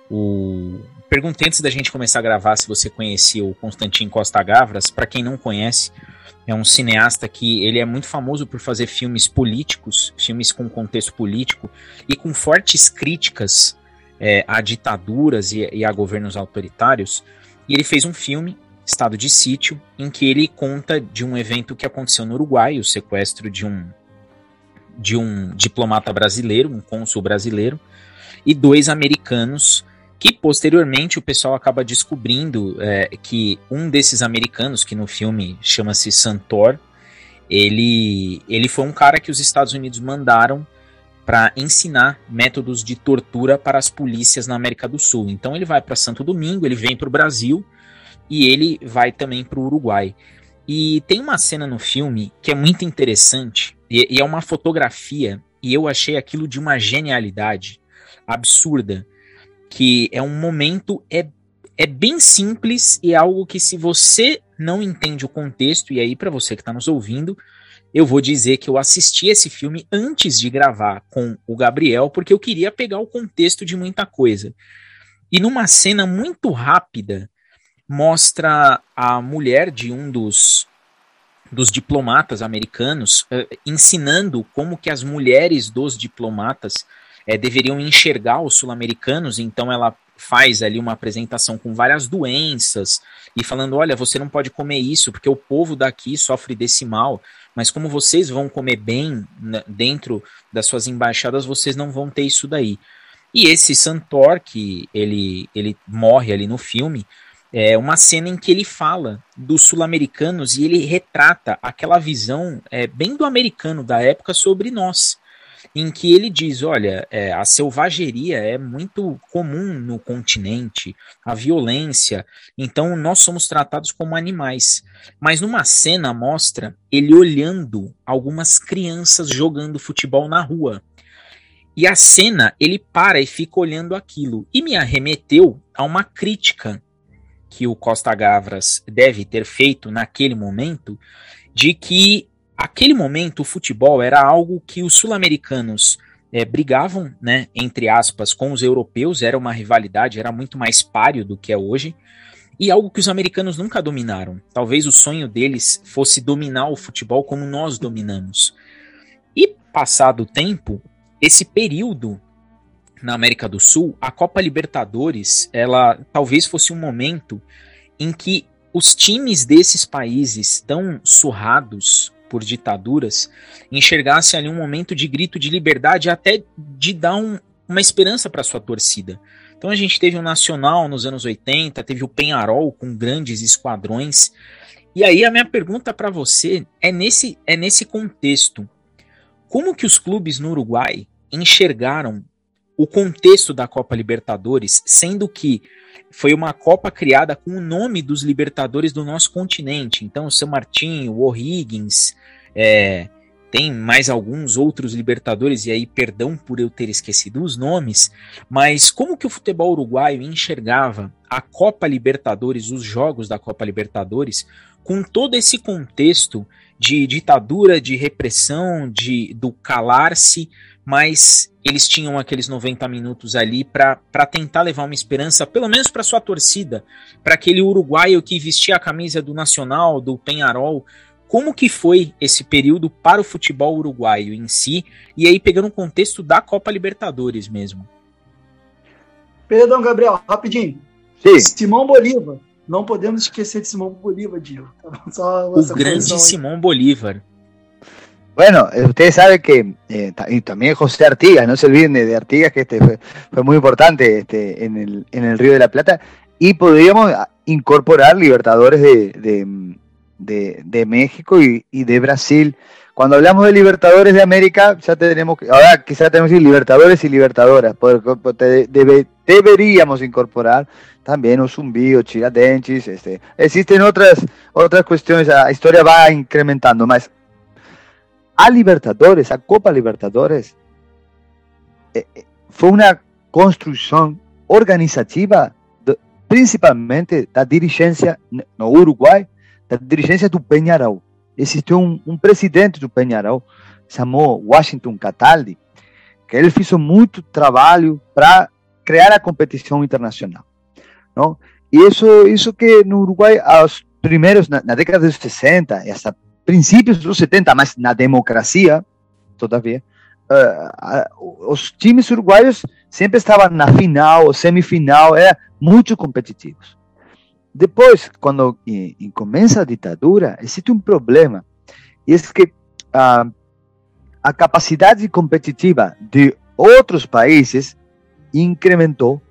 O... Perguntei antes da gente começar a gravar se você conhecia o Constantin Costa Gavras. Para quem não conhece, é um cineasta que ele é muito famoso por fazer filmes políticos, filmes com contexto político e com fortes críticas é, a ditaduras e, e, a governos autoritários. E ele fez um filme, Estado de Sítio, em que ele conta de um evento que aconteceu no Uruguai, o sequestro de um de um diplomata brasileiro, um cônsul brasileiro, e dois americanos que posteriormente o pessoal acaba descobrindo é, que um desses americanos, que no filme chama-se Santor, ele, ele foi um cara que os Estados Unidos mandaram para ensinar métodos de tortura para as polícias na América do Sul. Então ele vai para Santo Domingo, ele vem para o Brasil e ele vai também para o Uruguai. E tem uma cena no filme que é muito interessante e, e é uma fotografia e eu achei aquilo de uma genialidade absurda que é um momento é é bem simples e é algo que se você não entende o contexto e aí para você que está nos ouvindo eu vou dizer que eu assisti esse filme antes de gravar com o Gabriel porque eu queria pegar o contexto de muita coisa. E numa cena muito rápida mostra a mulher de um dos dos diplomatas americanos uh, ensinando como que as mulheres dos diplomatas é, deveriam enxergar os sul-americanos, então ela faz ali uma apresentação com várias doenças e falando: olha, você não pode comer isso porque o povo daqui sofre desse mal, mas como vocês vão comer bem né, dentro das suas embaixadas, vocês não vão ter isso daí. E esse Santor, que ele, ele morre ali no filme, é uma cena em que ele fala dos sul-americanos e ele retrata aquela visão é, bem do americano da época sobre nós em que ele diz: olha, é, a selvageria é muito comum no continente, a violência, então nós somos tratados como animais. Mas numa cena mostra ele olhando algumas crianças jogando futebol na rua. E a cena ele para e fica olhando aquilo e me arremeteu a uma crítica que o Costa Gavras deve ter feito naquele momento de que aquele momento o futebol era algo que os sul-americanos é, brigavam, né, entre aspas, com os europeus, era uma rivalidade, era muito mais páreo do que é hoje, e algo que os americanos nunca dominaram. Talvez o sonho deles fosse dominar o futebol como nós dominamos. E passado o tempo, esse período na América do Sul, a Copa Libertadores, ela talvez fosse um momento em que os times desses países tão surrados por ditaduras, enxergasse ali um momento de grito de liberdade, até de dar um, uma esperança para sua torcida. Então a gente teve o Nacional nos anos 80, teve o Penharol com grandes esquadrões. E aí a minha pergunta para você é nesse, é nesse contexto. Como que os clubes no Uruguai enxergaram o contexto da Copa Libertadores, sendo que foi uma Copa criada com o nome dos Libertadores do nosso continente. Então, o São Martinho, o O'Higgins, é, tem mais alguns outros Libertadores, e aí perdão por eu ter esquecido os nomes, mas como que o futebol uruguaio enxergava a Copa Libertadores, os jogos da Copa Libertadores, com todo esse contexto de ditadura, de repressão, de do calar-se, mas eles tinham aqueles 90 minutos ali para tentar levar uma esperança, pelo menos para sua torcida, para aquele uruguaio que vestia a camisa do Nacional, do Penharol, como que foi esse período para o futebol uruguaio em si, e aí pegando o contexto da Copa Libertadores mesmo. Perdão, Gabriel, rapidinho. Sí. Simão Bolívar. Não podemos esquecer de Simão Bolívar, Diego. Só o grande Simão Bolívar. Bueno, ustedes saben que, eh, y también José Artigas, no se olviden de, Artigas, que este fue, fue, muy importante este, en, el, en el Río de la Plata, y podríamos incorporar Libertadores de, de, de, México y, y, de Brasil. Cuando hablamos de Libertadores de América, ya tenemos que, ahora quizás tenemos que decir Libertadores y Libertadoras, porque debe, deberíamos incorporar también Usumbí o Chiradenchis, este, existen otras, otras cuestiones, la historia va incrementando, más a Libertadores, a Copa Libertadores, eh, fue una construcción organizativa de, principalmente da dirigência no Uruguai, da dirigência do Penharol. Existiu um, um presidente do Penharol, chamou Washington Cataldi, que ele fez muito trabalho para criar a competição internacional. Não? E isso, isso que no Uruguai, aos primeiros, na, na década dos 60 e princípios dos 70, mas na democracia, todavia, uh, os times uruguaios sempre estavam na final semifinal, eram muito competitivos. Depois, quando e, e começa a ditadura, existe um problema, e é que uh, a capacidade competitiva de outros países incrementou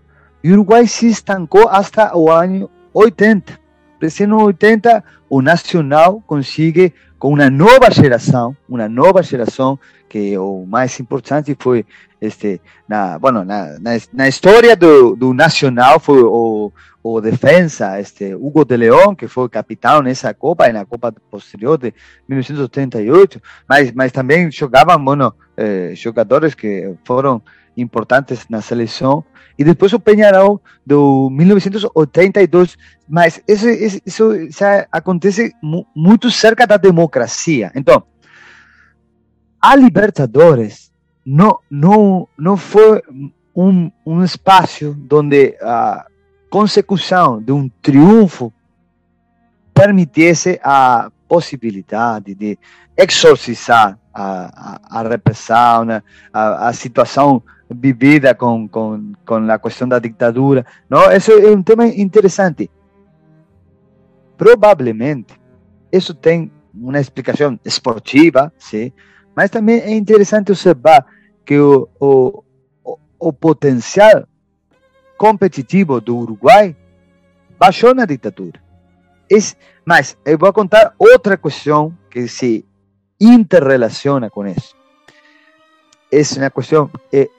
e o Uruguai se estancou até o ano 80. Recién en 80, o Nacional consigue com uma nova geração, uma nova geração que o mais importante foi este na bueno na, na, na história do, do Nacional foi o, o defensa este Hugo de León que foi capitão nessa Copa na Copa posterior de 1988 mas mas também jogavam bueno eh, jogadores que foram importantes na seleção e depois o Peñarol do 1982, mas isso, isso, acontece muito cerca da democracia. Então, a Libertadores não, não, não foi um, um espaço onde a consecução de um triunfo permitisse a possibilidade de exorcizar a, a, a repressão, a, a situação vivida con, con, con, la cuestión de la dictadura. ¿no? Eso es un tema interesante. Probablemente, eso tiene una explicación esportiva, ¿sí? mas también es interesante observar que o, o, potencial competitivo do Uruguai baixou na ditadura. Es, mas eu vou contar outra questão que se interrelaciona com isso. É uma questão eh,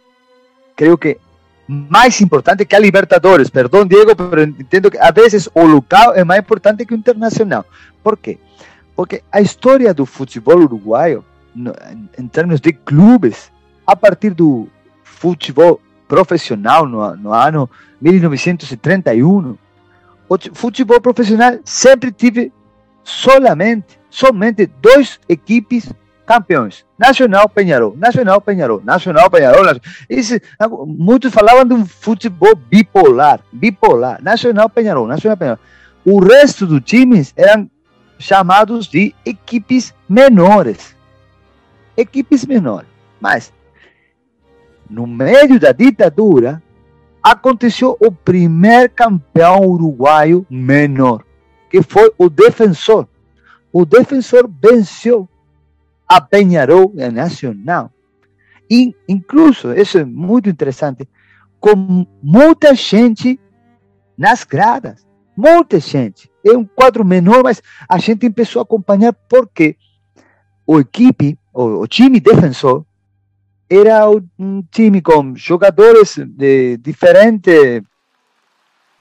creo que más importante que a Libertadores. Perdón, Diego, pero entiendo que a veces o local es más importante que o internacional. ¿Por qué? Porque a historia do futebol uruguaio, em termos de clubes, a partir do futebol profissional no, no ano 1931, o futebol profissional sempre tive solamente, somente dois equipes campeões. Nacional Penharol, Nacional Penharol, Nacional Penharol. Muitos falavam de um futebol bipolar, bipolar. Nacional Penharol, Nacional Penharol. O resto dos times eram chamados de equipes menores. Equipes menores. Mas, no meio da ditadura, aconteceu o primeiro campeão uruguaio menor, que foi o Defensor. O Defensor venceu a Peñarol é Nacional. E, incluso, isso é muito interessante, com muita gente nas gradas. Muita gente. É um quadro menor, mas a gente começou a acompanhar porque o equipe, o, o time defensor, era um time com jogadores de diferentes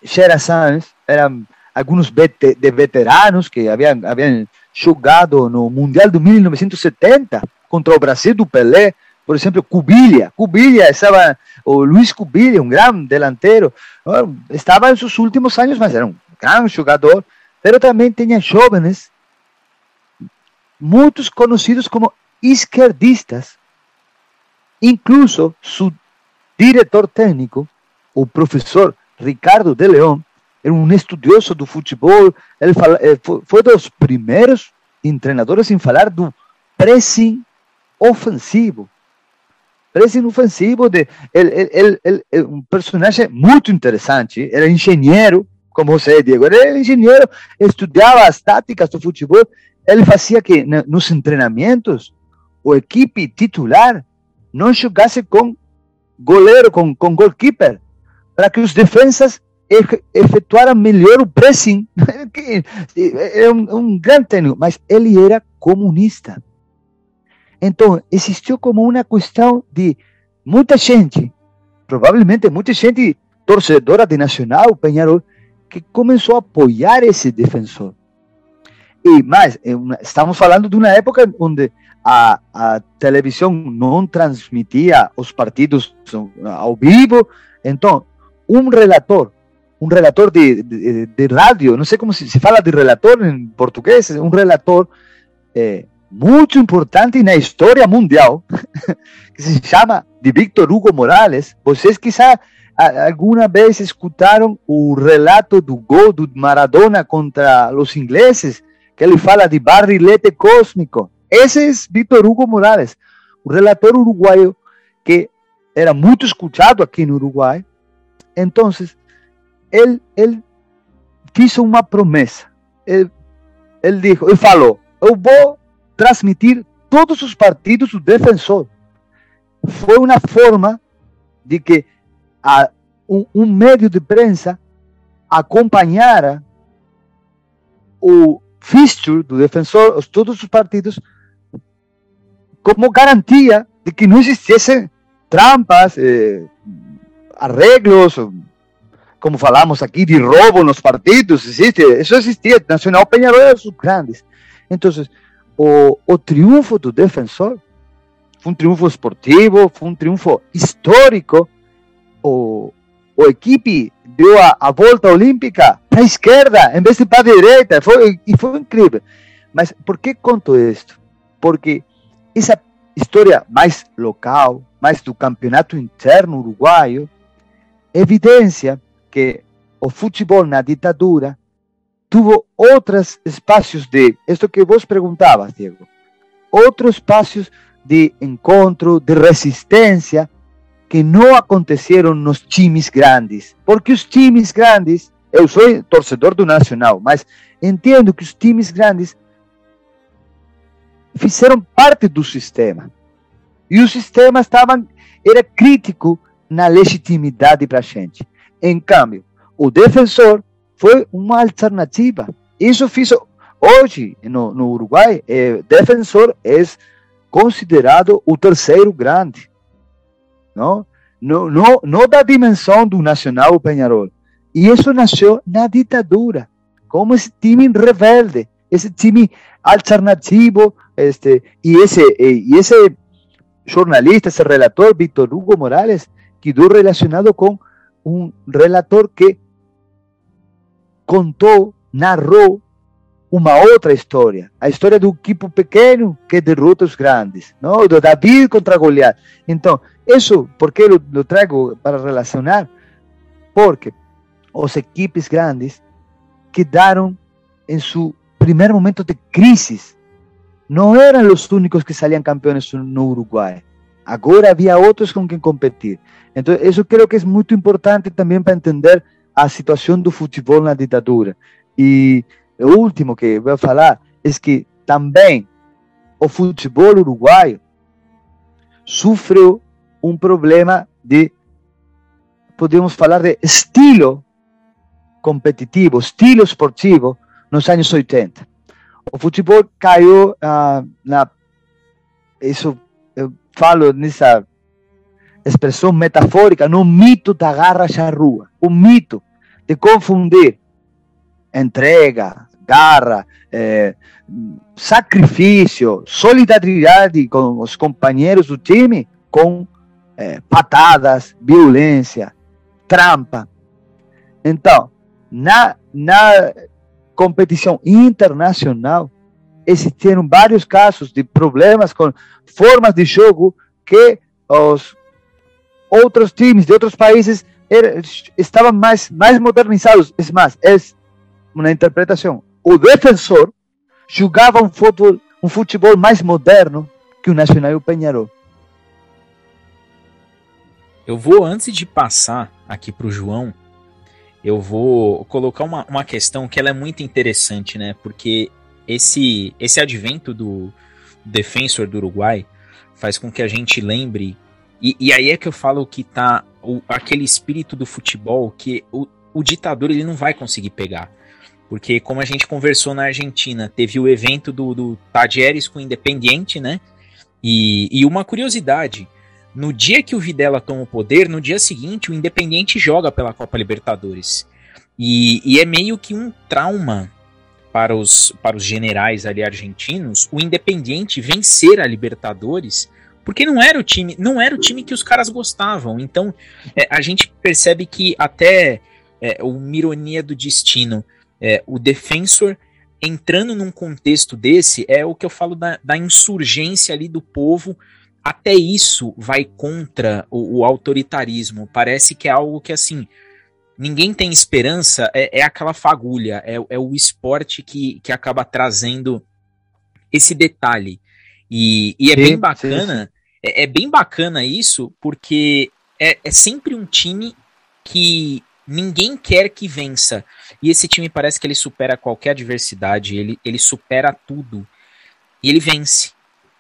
gerações, eram alguns de veteranos que haviam, haviam jogado no Mundial de 1970 contra o Brasil do Pelé, por exemplo, Cubilha. Cubilha estava, o Luiz Cubilha, um grande delantero, estava em seus últimos anos, mas era um grande jogador, mas também tinha jovens, muitos conhecidos como esquerdistas. Incluso seu diretor técnico, o professor Ricardo de León, era um estudioso do futebol, ele fala, eh, foi dos primeiros treinadores em falar do pressing ofensivo. Pressing ofensivo, de, ele, ele, ele, ele, um personagem muito interessante, era engenheiro, como você, Diego, era engenheiro, estudava as táticas do futebol, ele fazia que nos treinamentos o equipe titular não jogasse com goleiro, com, com goalkeeper, para que os defensas efetuaram melhor o pressing. é um, um grande técnico, mas ele era comunista. Então, existiu como uma questão de muita gente, provavelmente muita gente torcedora de Nacional, Penharol, que começou a apoiar esse defensor. E mais, estamos falando de uma época onde a, a televisão não transmitia os partidos ao vivo, então um relator un relator de, de, de, radio, no sé cómo se, se fala de relator en portugués, un relator eh, muito importante na história mundial, que se chama de Victor Hugo Morales. Vocês quizá alguma vez escutaram o relato do gol do Maradona contra os ingleses, que ele fala de barrilete cósmico. Esse é Victor Hugo Morales, o relator uruguaio que era muito escutado aqui no Uruguai. Então, ele, ele fez uma promessa. Ele, ele, dijo, ele falou: Eu vou transmitir todos os partidos do defensor. Foi uma forma de que a, um, um meio de prensa acompanhara o fixture do defensor, os, todos os partidos, como garantia de que não existissem trampas, eh, arreglos, como falamos aqui, de roubo nos partidos, existe, isso existia, Nacional Peñarol era dos grandes. Então, o, o triunfo do defensor foi um triunfo esportivo, foi um triunfo histórico. O, o equipe deu a, a volta olímpica para a esquerda, em vez de para a direita, foi, e foi incrível. Mas por que conto isto? Porque essa história mais local, mais do campeonato interno uruguaio, evidencia que o futebol na ditadura tuvo outros espaços de, esto que vos perguntabas, Diego, outros espaços de encontro, de resistência, que não aconteceram nos times grandes. Porque os times grandes, eu sou torcedor do Nacional, mas entendo que os times grandes fizeram parte do sistema. E o sistema estava, era crítico na legitimidade para a gente. Em cambio, o defensor foi uma alternativa. Isso fiz hoje no, no Uruguai. Defensor é considerado o terceiro grande, não? Não, não, não da dimensão do Nacional Penharol. E isso nasceu na ditadura, como esse time rebelde, esse time alternativo, este, e esse, e esse jornalista, esse relator, Víctor Hugo Morales, quedou relacionado com un relator que contou, narrou uma outra história, a história do equipo pequeno que derrota os grandes, não? do David contra Goliat. Então, isso, por que lo, lo trago para relacionar? Porque os equipes grandes quedaram em seu primeiro momento de crise. Não eram os únicos que saíam campeões no Uruguai. Agora havia outros com quem competir. Então, isso creo que é muito importante também para entender a situação do futebol na ditadura. E o último que vou falar é que também o futebol uruguaio sofreu um problema de, podemos falar de estilo competitivo, estilo esportivo nos anos 80. O futebol caiu ah, na. Isso eu falo nessa expressão metafórica, no mito da garra charrua. O mito de confundir entrega, garra, é, sacrifício, solidariedade com os companheiros do time, com é, patadas, violência, trampa. Então, na, na competição internacional, existiram vários casos de problemas com formas de jogo que os outros times de outros países estavam mais, mais modernizados. É mais, é uma interpretação. O defensor jogava um futebol, um futebol mais moderno que o Nacional e o Penharol. Eu vou, antes de passar aqui para o João, eu vou colocar uma, uma questão que ela é muito interessante, né? Porque esse, esse advento do defensor do Uruguai faz com que a gente lembre. E, e aí é que eu falo que tá o, aquele espírito do futebol que o, o ditador ele não vai conseguir pegar. Porque, como a gente conversou na Argentina, teve o evento do, do Tadieres com o Independiente, né? E, e uma curiosidade: no dia que o Videla toma o poder, no dia seguinte, o Independiente joga pela Copa Libertadores. E, e é meio que um trauma para os, para os generais ali argentinos o Independiente vencer a Libertadores, porque não era o time, não era o time que os caras gostavam. Então é, a gente percebe que até é, uma ironia do destino, é, o defensor entrando num contexto desse é o que eu falo da, da insurgência ali do povo. Até isso vai contra o, o autoritarismo. Parece que é algo que assim ninguém tem esperança é, é aquela fagulha, é, é, o esporte que, que acaba trazendo esse detalhe. E, e é sim, bem bacana, sim, sim. É, é, bem bacana isso, porque é, é sempre um time que ninguém quer que vença. E esse time parece que ele supera qualquer adversidade, ele, ele supera tudo. E ele vence.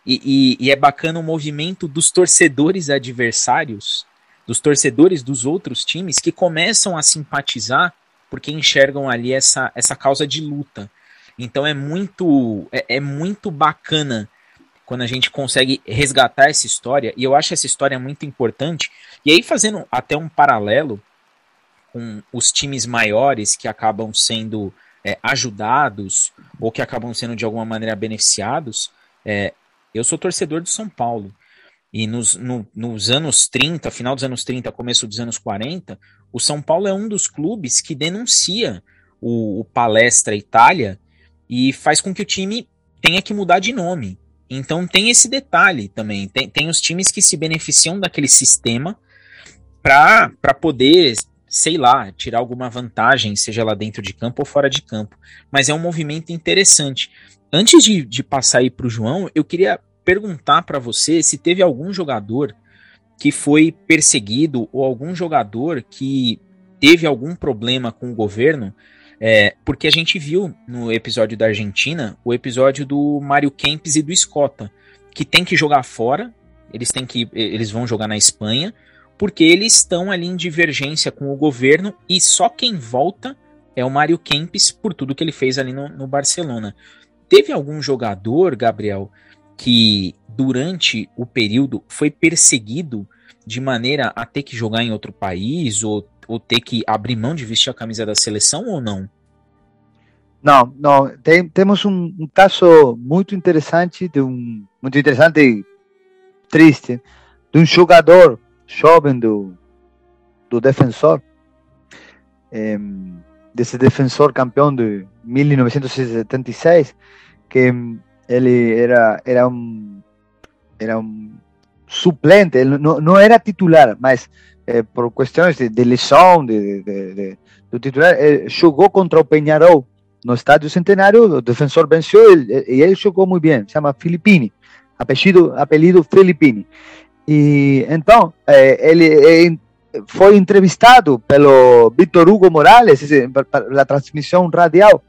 E, e, e é bacana o movimento dos torcedores adversários dos torcedores dos outros times que começam a simpatizar porque enxergam ali essa, essa causa de luta. Então é muito é, é muito bacana quando a gente consegue resgatar essa história, e eu acho essa história muito importante. E aí, fazendo até um paralelo com os times maiores que acabam sendo é, ajudados ou que acabam sendo de alguma maneira beneficiados, é, eu sou torcedor do São Paulo. E nos, no, nos anos 30, final dos anos 30, começo dos anos 40, o São Paulo é um dos clubes que denuncia o, o Palestra Itália e faz com que o time tenha que mudar de nome. Então tem esse detalhe também. Tem, tem os times que se beneficiam daquele sistema para poder, sei lá, tirar alguma vantagem, seja lá dentro de campo ou fora de campo. Mas é um movimento interessante. Antes de, de passar aí para o João, eu queria perguntar para você se teve algum jogador que foi perseguido ou algum jogador que teve algum problema com o governo, é, porque a gente viu no episódio da Argentina o episódio do Mário Kempis e do Escota, que tem que jogar fora, eles têm que eles vão jogar na Espanha, porque eles estão ali em divergência com o governo e só quem volta é o Mário Kempis por tudo que ele fez ali no, no Barcelona. Teve algum jogador, Gabriel, que durante o período foi perseguido de maneira a ter que jogar em outro país ou, ou ter que abrir mão de vestir a camisa da seleção ou não? Não, não. Tem, temos um, um, caso muito interessante de um muito interessante e triste de um jogador jovem do do defensor eh, desse defensor campeão de 1976 que ele era, era um era um suplente, ele não, não era titular, mas eh, por questões de, de lesão de, de, de, do titular, ele jogou contra o Peñarol no Estádio Centenário, o defensor venceu e, e ele jogou muito bem, chama Filippini, apelido, apelido Filippini. E então, eh, ele foi entrevistado pelo Vitor Hugo Morales, na transmissão radial,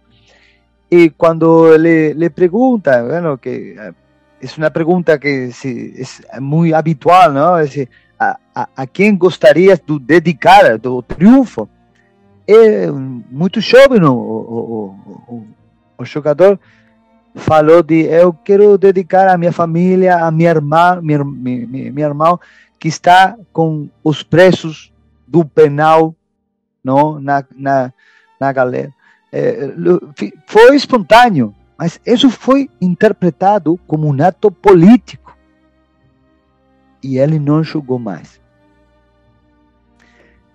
y cuando le, le pregunta, bueno, que eh, es una pregunta que es muy habitual, ¿no? Es a, a, a quién gostarías de dedicar tu triunfo? É muito jovem o, o, o, o jogador falou de eu quero dedicar a minha família, a minha irmã, minha, minha, irmã que está com os presos do penal, não, na, na, na galera. É, foi espontâneo, mas isso foi interpretado como um ato político. E ele não jogou mais.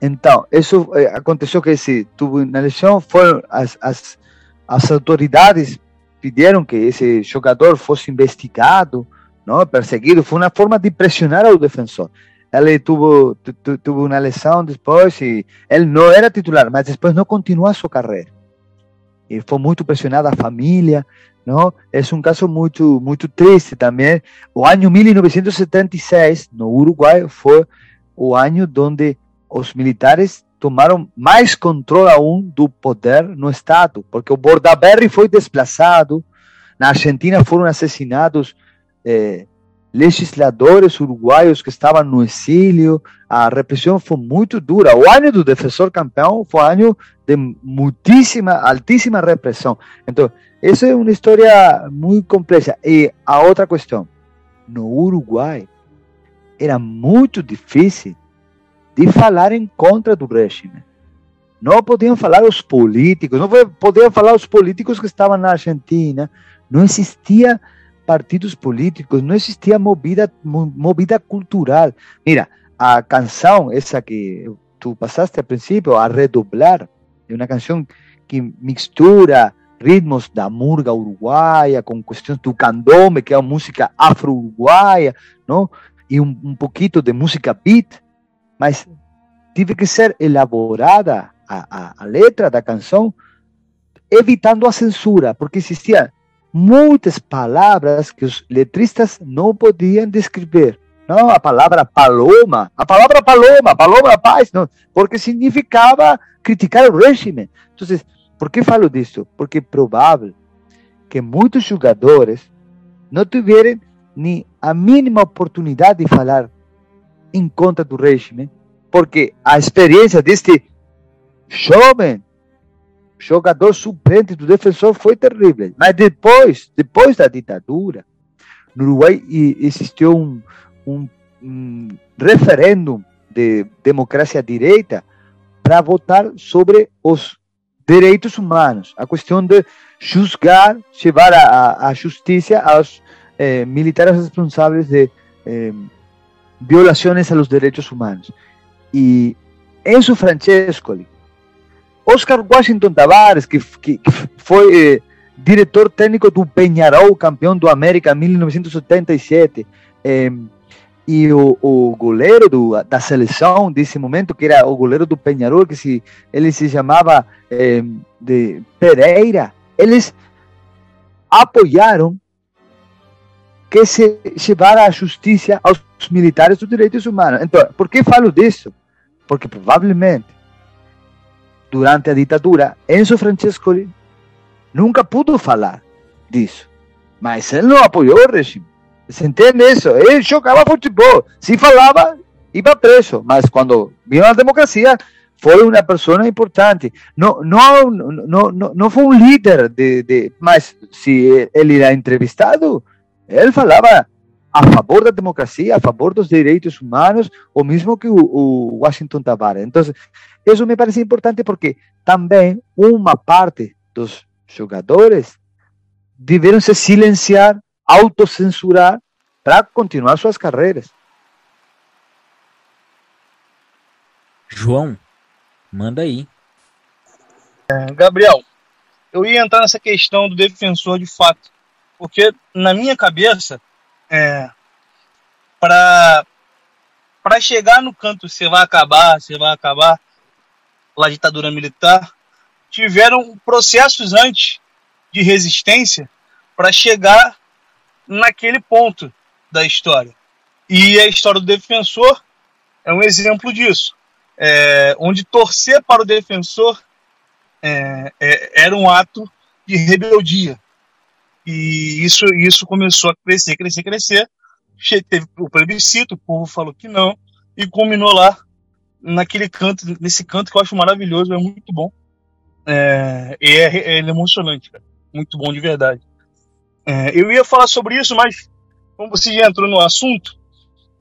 Então, isso eh, aconteceu que esse tuvo na eleição foram as, as, as autoridades pediram que esse jogador fosse investigado, não, perseguido, foi uma forma de pressionar ao defensor. Ele tuvo, tuvo uma lesão depois e ele não era titular, mas depois não continuou a sua carreira. E foi muito pressionado a família, não? É um caso muito muito triste também. O ano 1976 no Uruguai foi o ano onde os militares tomaram mais controle aún do poder no Estado, porque o Bordaberry foi desplazado, na Argentina foram assassinados eh, legisladores uruguaios que estavam no exílio, a repressão foi muito dura. O ano do defensor campeão foi um ano de muitíssima, altíssima repressão. Então, essa é uma história muito complexa. E a outra questão, no Uruguai, era muito difícil de falar em contra do regime. Não podiam falar os políticos, não podiam falar os políticos que estavam na Argentina. Não existia partidos políticos, não existia movida, movida cultural. Mira, a canção, essa que tu passaste a princípio, a redoblar, é uma canção que mistura ritmos da murga uruguaia com questões do candombe, que é música afro-uruguaia, não? e um, um pouquinho de música beat, mas tive que ser elaborada a, a, a letra da canção evitando a censura, porque existiam muitas palavras que os letristas não podiam descrever. Não, a palavra paloma, a palavra paloma, paloma paz, não, porque significava criticar o regime. Então, por que falo disso? Porque é provável que muitos jogadores não tiveram nem a mínima oportunidade de falar em contra do regime, porque a experiência deste jovem jogador suplente do defensor foi terrível. Mas depois, depois da ditadura, no Uruguai existiu um, um, um de democracia direita para votar sobre os direitos humanos, a questão de julgar, levar a, a justiça aos eh, militares responsáveis de eh, violações aos direitos humanos. E Enzo Francescoli, Oscar Washington Tavares, que, que, que eh, técnico do Penharol, campeão do América em 1977, eh, e o, o goleiro do, da seleção desse momento, que era o goleiro do Penharol, que se, ele se chamava eh, de Pereira, eles apoiaram que se levara a justiça aos militares dos direitos humanos. Então, por que falo disso? Porque provavelmente, durante a ditadura, Enzo Francescoli nunca pudo falar disso. Mas ele não apoiou o regime. Você entende isso? Ele jogava futebol. Se falava, ia preso. Mas quando viu a democracia, foi uma pessoa importante. Não, não, não, não, não foi um líder, de, de, mas se ele era entrevistado, ele falava a favor da democracia, a favor dos direitos humanos, o mesmo que o, o Washington Tavares. Então, isso me parece importante porque também uma parte dos jogadores tiveram se silenciar, autocensurar para continuar suas carreiras. João, manda aí. É, Gabriel, eu ia entrar nessa questão do defensor de fato, porque na minha cabeça é, para para chegar no canto, você vai acabar, você vai acabar, lá ditadura militar, tiveram processos antes de resistência para chegar naquele ponto da história. E a história do defensor é um exemplo disso, é, onde torcer para o defensor é, é, era um ato de rebeldia. E isso, isso começou a crescer, crescer, crescer. Teve o plebiscito, o povo falou que não, e culminou lá naquele canto, nesse canto que eu acho maravilhoso, é muito bom. É, é, é emocionante, cara. muito bom de verdade. É, eu ia falar sobre isso, mas como você já entrou no assunto,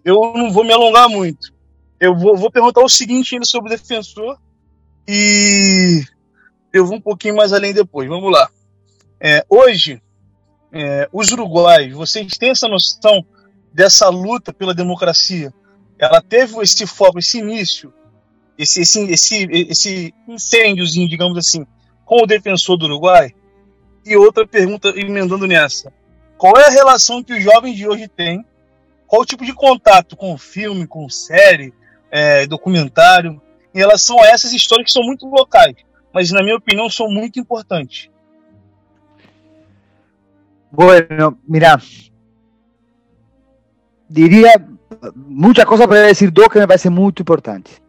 eu não vou me alongar muito. Eu vou, vou perguntar o seguinte ainda sobre o defensor e eu vou um pouquinho mais além depois. Vamos lá. É, hoje, é, os uruguaios, vocês têm essa noção dessa luta pela democracia? Ela teve esse foco, esse início, esse, esse, esse, esse incêndiozinho, digamos assim, com o defensor do Uruguai? E outra pergunta, emendando nessa: qual é a relação que os jovens de hoje têm? Qual o tipo de contato com filme, com série, é, documentário, em relação a essas histórias que são muito locais, mas, na minha opinião, são muito importantes? Bueno, mira, diría muchas cosas, pero voy a decir dos que me parecen muy importantes.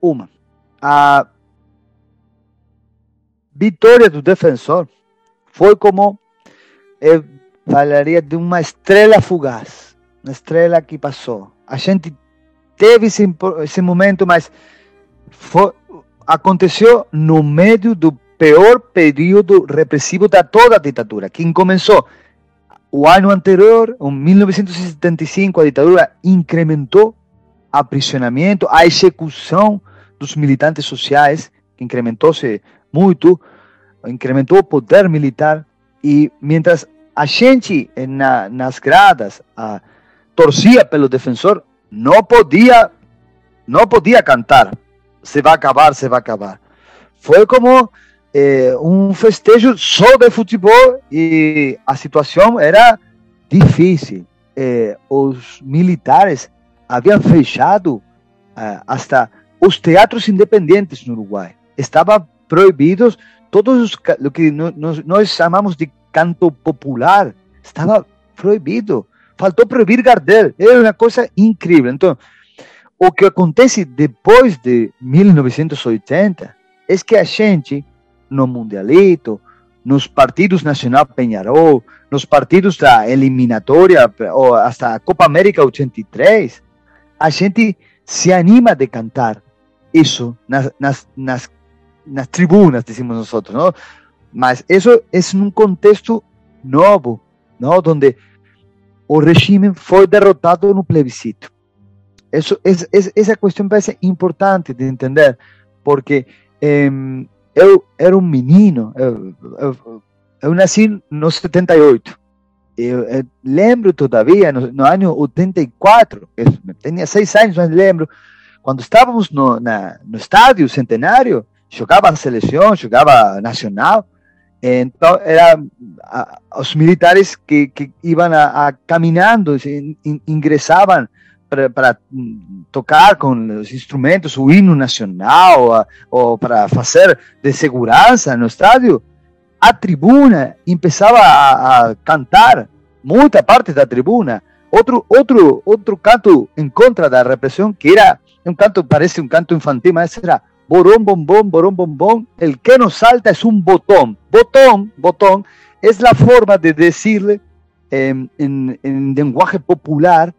Una, a vitória do defensor foi como, eu falaria de uma estrela fugaz, uma estrela que passou. A gente teve esse, esse momento, mas foi, aconteceu no meio do pior período repressivo da toda a ditadura. Quem começou o ano anterior, em 1975, a ditadura incrementou aprisionamento, a execução dos militantes sociais, que incrementou-se muito, incrementou o poder militar, e mientras a gente na, nas gradas a, torcia pelo defensor, não podia, não podia cantar, se vai acabar, se vai acabar. Foi como eh, um festejo só de futebol e a situação era difícil. Eh, os militares haviam fechado eh, hasta os teatros independentes no Uruguai. Estavam proibidos todos os, o que nós, nós chamamos de canto popular. Estava proibido. Faltou proibir Gardel. Era uma coisa incrível. Então, o que acontece depois de 1980 é que a gente, no Mundialito, nos partidos Nacional Penharol, nos partidos da eliminatória, ou hasta a Copa América 83, a gente se anima de cantar isso nas, nas, nas, nas tribunas, decimos nosotros, ¿no? Mas es en un contexto novo, ¿no? Donde o regime foi derrotado no plebiscito. Es, essa questão parece importante de entender, porque eh, eu era um menino, eu, eu, eu nasci no 78, eu, eu lembro todavia, no, no ano 84, eu tinha seis anos, mas lembro, quando estávamos no, na, no estádio centenário, jogava a seleção, jogava nacional, então era os militares que, que iam a, a caminhando, in, ingressavam para tocar com os instrumentos o hino nacional ou para fazer de segurança no estádio, a tribuna começava a, a cantar, muita parte da tribuna, outro outro outro canto em contra da repressão que era un canto, parece un canto infantil, mas era borón, bombón, borón, bombón, el que nos salta es un botón. Botón, botón, es la forma de decirle en, en, en lenguaje popular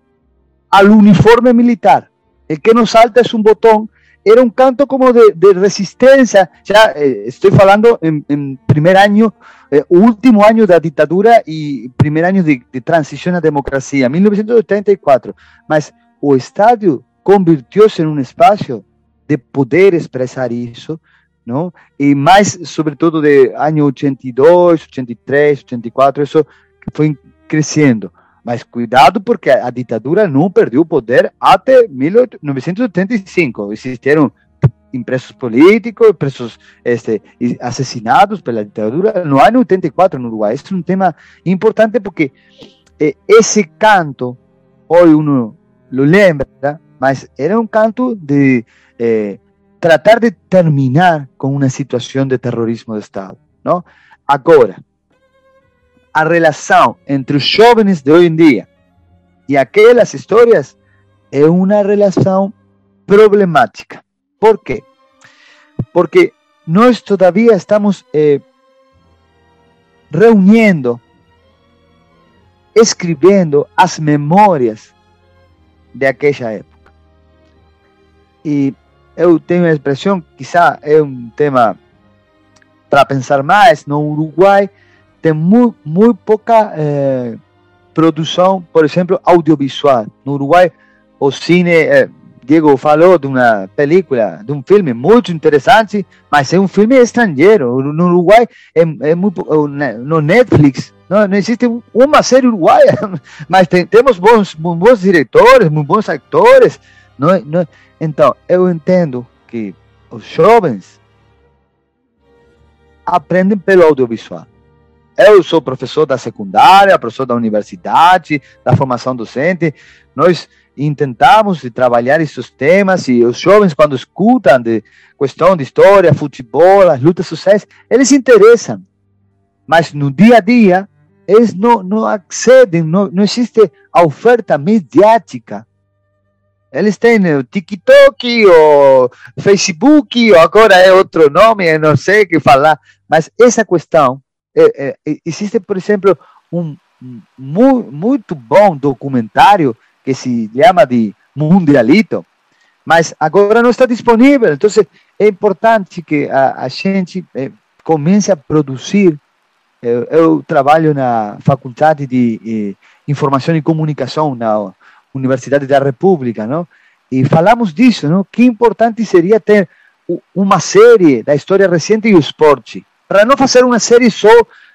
al uniforme militar. El que nos salta es un botón. Era un canto como de, de resistencia. Ya eh, estoy hablando en, en primer año, eh, último año de la dictadura y primer año de, transición a democracia, 1984. Mas o estadio convirtió-se em um espaço de poder expressar isso, não? E mais, sobretudo, de ano 82, 83, 84, isso foi crescendo. Mas cuidado, porque a ditadura não perdeu o poder até 1985. Existiram impresos políticos, presos este, assassinados pela ditadura no ano 84 no Uruguai. Isso é um tema importante porque eh, esse canto, hoje uno lo lembra, mas era um canto de eh, tratar de terminar com uma situação de terrorismo de Estado. Não? Agora, a relação entre os jovens de hoje em dia e aquelas histórias é uma relação problemática. Por quê? Porque nós todavía estamos eh, reuniendo, escrevendo as memórias de aquella época. E eu tenho a expressão, quizá é um tema para pensar mais, no Uruguai tem muito, muito pouca eh, produção, por exemplo, audiovisual. No Uruguai, o cine, eh, Diego falou de uma película, de um filme muito interessante, mas é um filme estrangeiro. No Uruguai, é, é muito, no Netflix, não, não, existe uma série uruguaia, mas tem, temos bons, bons diretores, bons atores. Não, não, então, eu entendo que os jovens aprendem pelo audiovisual. Eu sou professor da secundária, professor da universidade, da formação docente. Nós intentamos trabalhar esses temas e os jovens, quando escutam de questão de história, futebol, as lutas sociais, eles se interessam. Mas no dia a dia, eles não, não accedem, não, não existe a oferta mediática. Eles têm o TikTok, o Facebook, ou agora é outro nome, eu não sei o que falar. Mas essa questão, é, é, existe, por exemplo, um mu muito bom documentário que se chama de Mundialito, mas agora não está disponível. Então é importante que a, a gente eh, comece a produzir. Eu, eu, trabalho na Faculdade de eh, Informação e Comunicação na Universidade da República, não? E falamos disso, não? Que importante seria ter uma série da história recente e o esporte, para não fazer uma série só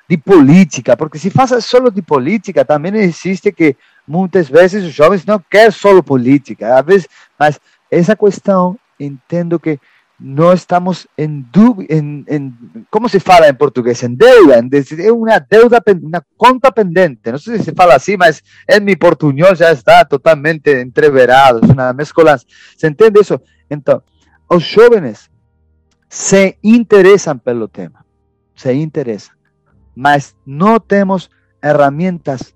de política, porque se faz só de política, também existe que muitas vezes os jovens não querem só política, às vezes, mas essa questão, entendo que nós estamos dúvida, em, em, como se fala em português? Em deuda, é uma deuda, uma conta pendente, não sei se se fala assim, mas em meu portunhol já está totalmente entreverado, uma mescolança, você entende isso? Então, os jovens se interessam pelo tema, se interessam, mas não temos ferramentas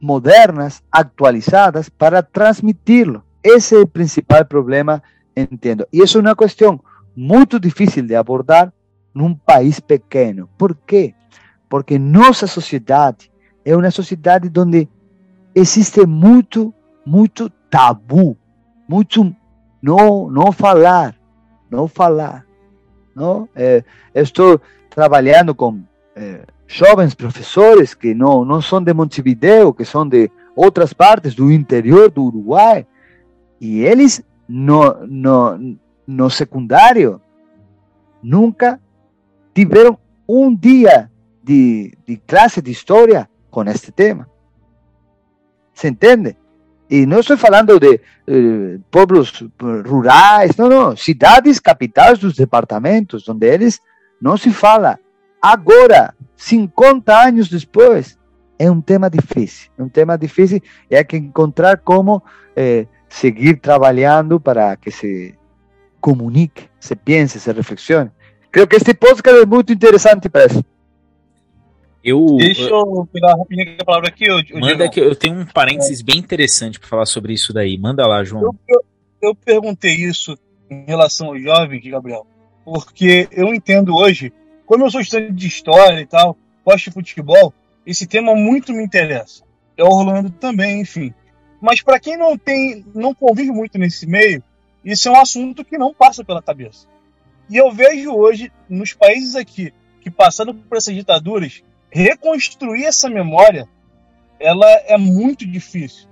modernas, actualizadas para transmitirlo. Ese es el principal problema, entiendo. Y es una cuestión muy difícil de abordar en un país pequeño. ¿Por qué? Porque nuestra sociedad es una sociedad donde existe mucho, mucho tabú, mucho no, no falar, no falar. ¿no? Eh, estoy trabajando con eh, jovens professores que não, não são de Montevideo, que são de outras partes do interior do Uruguai, e eles no, no, no secundário nunca tiveram um dia de, de classe de história com este tema. ¿Se entende? E não estou falando de eh, povos rurais, não, não, cidades capitais dos departamentos, onde eles não se fala. Agora, 50 anos depois, é um tema difícil. É um tema difícil e há que encontrar como eh, seguir trabalhando para que se comunique, se pense, se reflexione. Creio que este podcast é muito interessante para isso. Eu, Deixa eu pegar rapidinho a palavra aqui. Eu, eu manda que eu tenho um parênteses bem interessante para falar sobre isso daí. Manda lá, João. Eu, eu, eu perguntei isso em relação aos jovens, Gabriel, porque eu entendo hoje como eu sou estudante de história e tal, gosto de futebol, esse tema muito me interessa. É Orlando também, enfim. Mas para quem não tem, não convive muito nesse meio, isso é um assunto que não passa pela cabeça. E eu vejo hoje, nos países aqui que passaram por essas ditaduras, reconstruir essa memória, ela é muito difícil.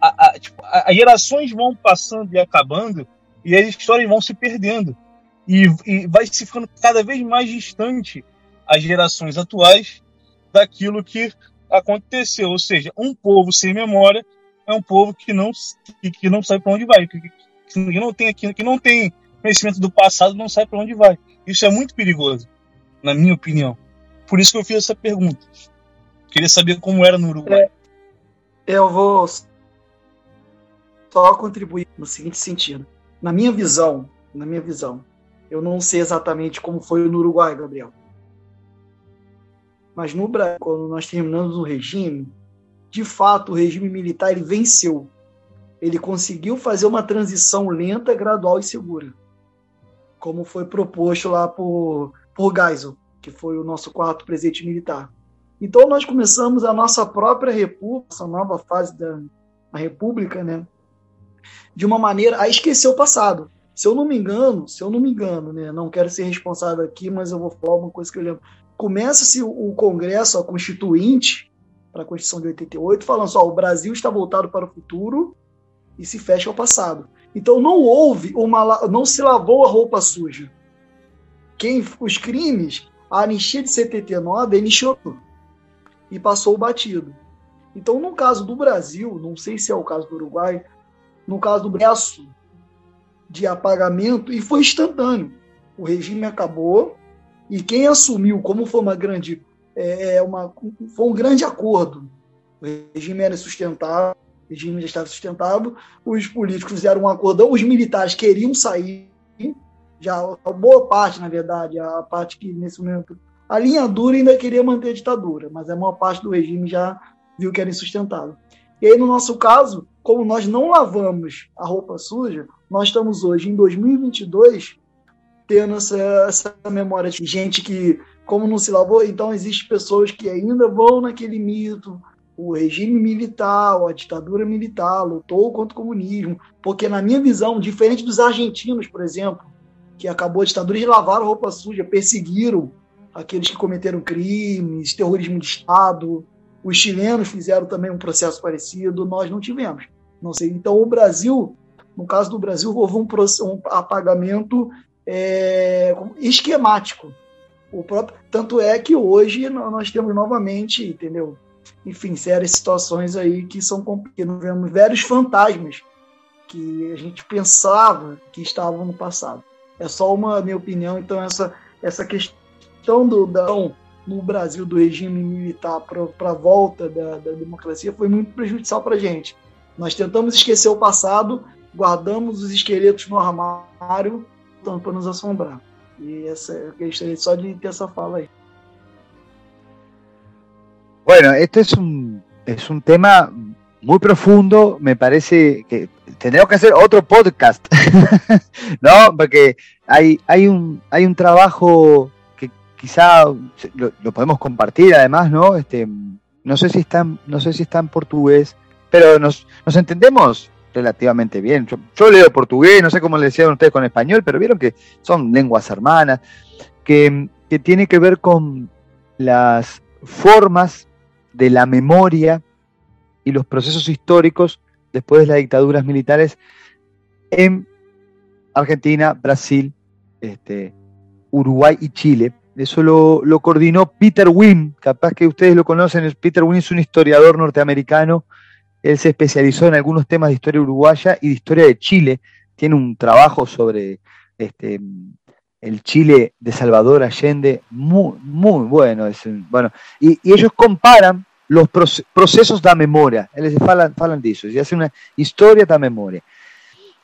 A, a, tipo, as gerações vão passando e acabando e as histórias vão se perdendo. E, e vai se ficando cada vez mais distante as gerações atuais daquilo que aconteceu. Ou seja, um povo sem memória é um povo que não, que, não sabe para onde vai, que, que, não tem aqui, que não tem conhecimento do passado, não sabe para onde vai. Isso é muito perigoso, na minha opinião. Por isso que eu fiz essa pergunta. Queria saber como era no Uruguai. É, eu vou só contribuir no seguinte sentido. Na minha visão, na minha visão, eu não sei exatamente como foi no Uruguai, Gabriel. Mas no Brasil, quando nós terminamos o regime, de fato o regime militar ele venceu. Ele conseguiu fazer uma transição lenta, gradual e segura. Como foi proposto lá por, por Geisel, que foi o nosso quarto presidente militar. Então nós começamos a nossa própria república, essa nova fase da república, né? De uma maneira a esquecer o passado. Se eu não me engano, se eu não me engano, né, não quero ser responsável aqui, mas eu vou falar uma coisa que eu lembro. Começa-se o Congresso, a Constituinte, para a Constituição de 88, falando só, o Brasil está voltado para o futuro e se fecha ao passado. Então não houve uma não se lavou a roupa suja. Quem os crimes, a anistia de 79 iniciou e passou batido. Então no caso do Brasil, não sei se é o caso do Uruguai, no caso do Brasil de apagamento e foi instantâneo. O regime acabou e quem assumiu como foi uma grande é, é uma, foi um grande acordo. O regime era sustentável, o regime já estava sustentável, os políticos fizeram um acordão, os militares queriam sair, já a boa parte, na verdade, a parte que nesse momento a linha dura ainda queria manter a ditadura, mas a maior parte do regime já viu que era insustentável. E aí, no nosso caso, como nós não lavamos a roupa suja, nós estamos hoje, em 2022, tendo essa, essa memória de gente que, como não se lavou, então existem pessoas que ainda vão naquele mito, o regime militar, a ditadura militar lutou contra o comunismo, porque na minha visão, diferente dos argentinos, por exemplo, que acabou a ditadura, eles lavaram roupa suja, perseguiram aqueles que cometeram crimes, terrorismo de Estado, os chilenos fizeram também um processo parecido, nós não tivemos. Não sei. Então, o Brasil, no caso do Brasil, houve um, um apagamento é, esquemático. O próprio, tanto é que hoje nós temos novamente, entendeu? Enfim, sérias situações aí que são nós vemos vários fantasmas que a gente pensava que estavam no passado. É só uma minha opinião, então essa essa questão do da, no Brasil do regime militar para a volta da, da, democracia foi muito prejudicial para a gente. Nós tentamos esquecer o passado, guardamos os esqueletos no armário para nos assombrar. E essa, eu gostaria só de ter fala aí. Bueno, este es un, es un tema muy profundo, me parece que tendremos que hacer otro podcast, ¿no? Porque hay, hay, un, hay un trabajo quizá lo, podemos compartir además, ¿no? Este, no sé si está no sé si está en portugués, pero nos, nos entendemos relativamente bien. Yo, leo portugués, no sé cómo le decían ustedes con español, pero vieron que son lenguas hermanas, que, que tiene que ver con las formas de la memoria y los procesos históricos después de las dictaduras militares en Argentina, Brasil, este, Uruguay y Chile. Eso lo, coordinó Peter Wynne, capaz que ustedes lo conocen, Peter Wynne es un historiador norteamericano, él se especializó en algunos temas de historia uruguaya y de historia de Chile, tiene un trabajo sobre este, el Chile de Salvador Allende muy, muy bueno. bueno y, ellos comparan los procesos de memoria, ellos hablan, hablan de eso, y hacen una historia de memoria.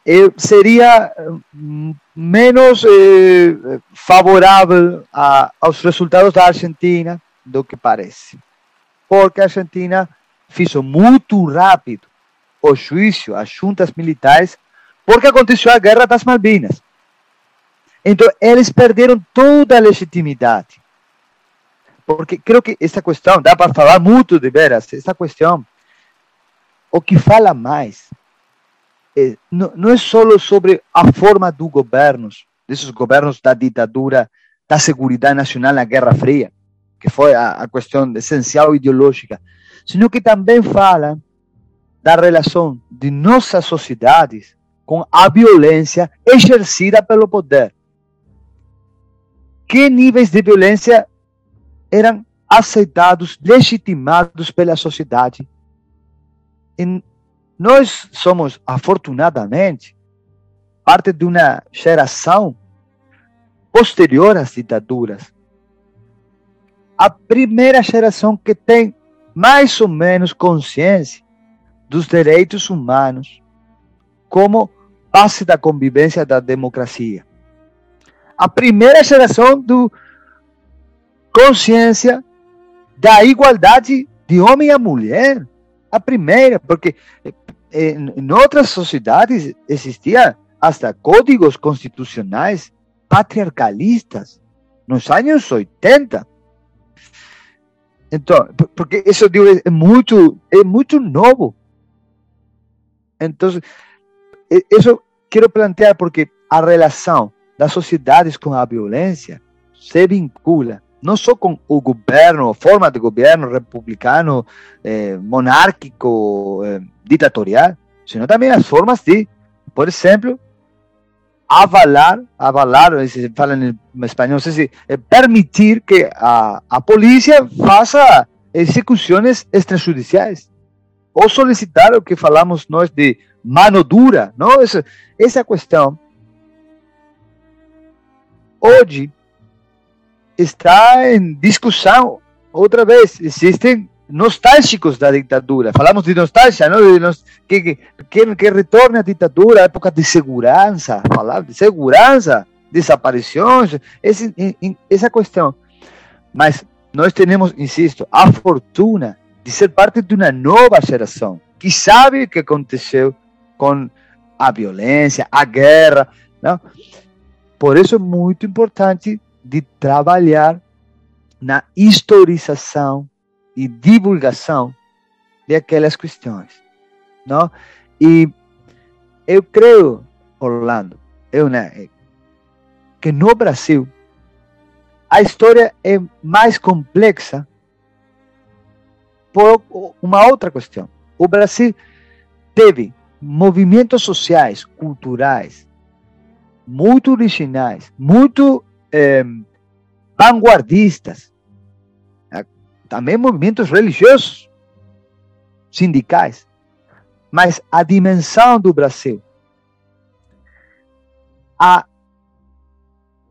Eh, sería mm, menos eh, favorable a, los resultados de Argentina lo que parece. Porque Argentina hizo muy rápido o juicio a juntas militares porque aconteció la guerra das Malvinas. Entonces, ellos perdieron toda legitimidad. Porque creo que esta cuestión, da para falar mucho de veras, esta cuestión, o que fala más é, não, não é só sobre a forma do governo, desses governos da ditadura, da segurança nacional na Guerra Fria, que foi a, a questão essencial ideológica, sino que também fala da relação de nossas sociedades com a violência exercida pelo poder. Que níveis de violência eram aceitados, legitimados pela sociedade em nós somos, afortunadamente, parte de uma geração posterior às ditaduras. A primeira geração que tem mais ou menos consciência dos direitos humanos como base da convivência da democracia. A primeira geração do consciência da igualdade de homem e mulher. A primeira, porque en, otras sociedades existían hasta códigos constitucionales patriarcalistas en los años 80. Entonces, porque eso digo, es mucho, es mucho nuevo. Entonces, e, eso quiero plantear porque a relación las sociedades con la violencia se vincula no solo con el gobierno, forma de gobierno republicano, eh, monárquico, eh, ditatorial, sino também as formas de, por exemplo, avalar, avalar, se fala em espanhol, não sei se, é permitir que a, a polícia faça execuções extrajudiciais. Ou solicitar o que falamos nós de mano dura, não? Essa, essa questão hoje está em discussão outra vez. Existem nostálgicos da ditadura. Falamos de nostalgia, não? De nos, que, que, que retorne à ditadura, época de segurança, falar de segurança, desaparições, esse, essa questão. Mas nós temos, insisto, a fortuna de ser parte de uma nova geração que sabe o que aconteceu com a violência, a guerra. Não? Por isso é muito importante de trabalhar na historização e divulgação de aquelas questões, não? E eu creio, Orlando, eu né, que no Brasil a história é mais complexa por uma outra questão. O Brasil teve movimentos sociais, culturais, muito originais, muito eh, vanguardistas, também movimentos religiosos, sindicais. Mas a dimensão do Brasil, a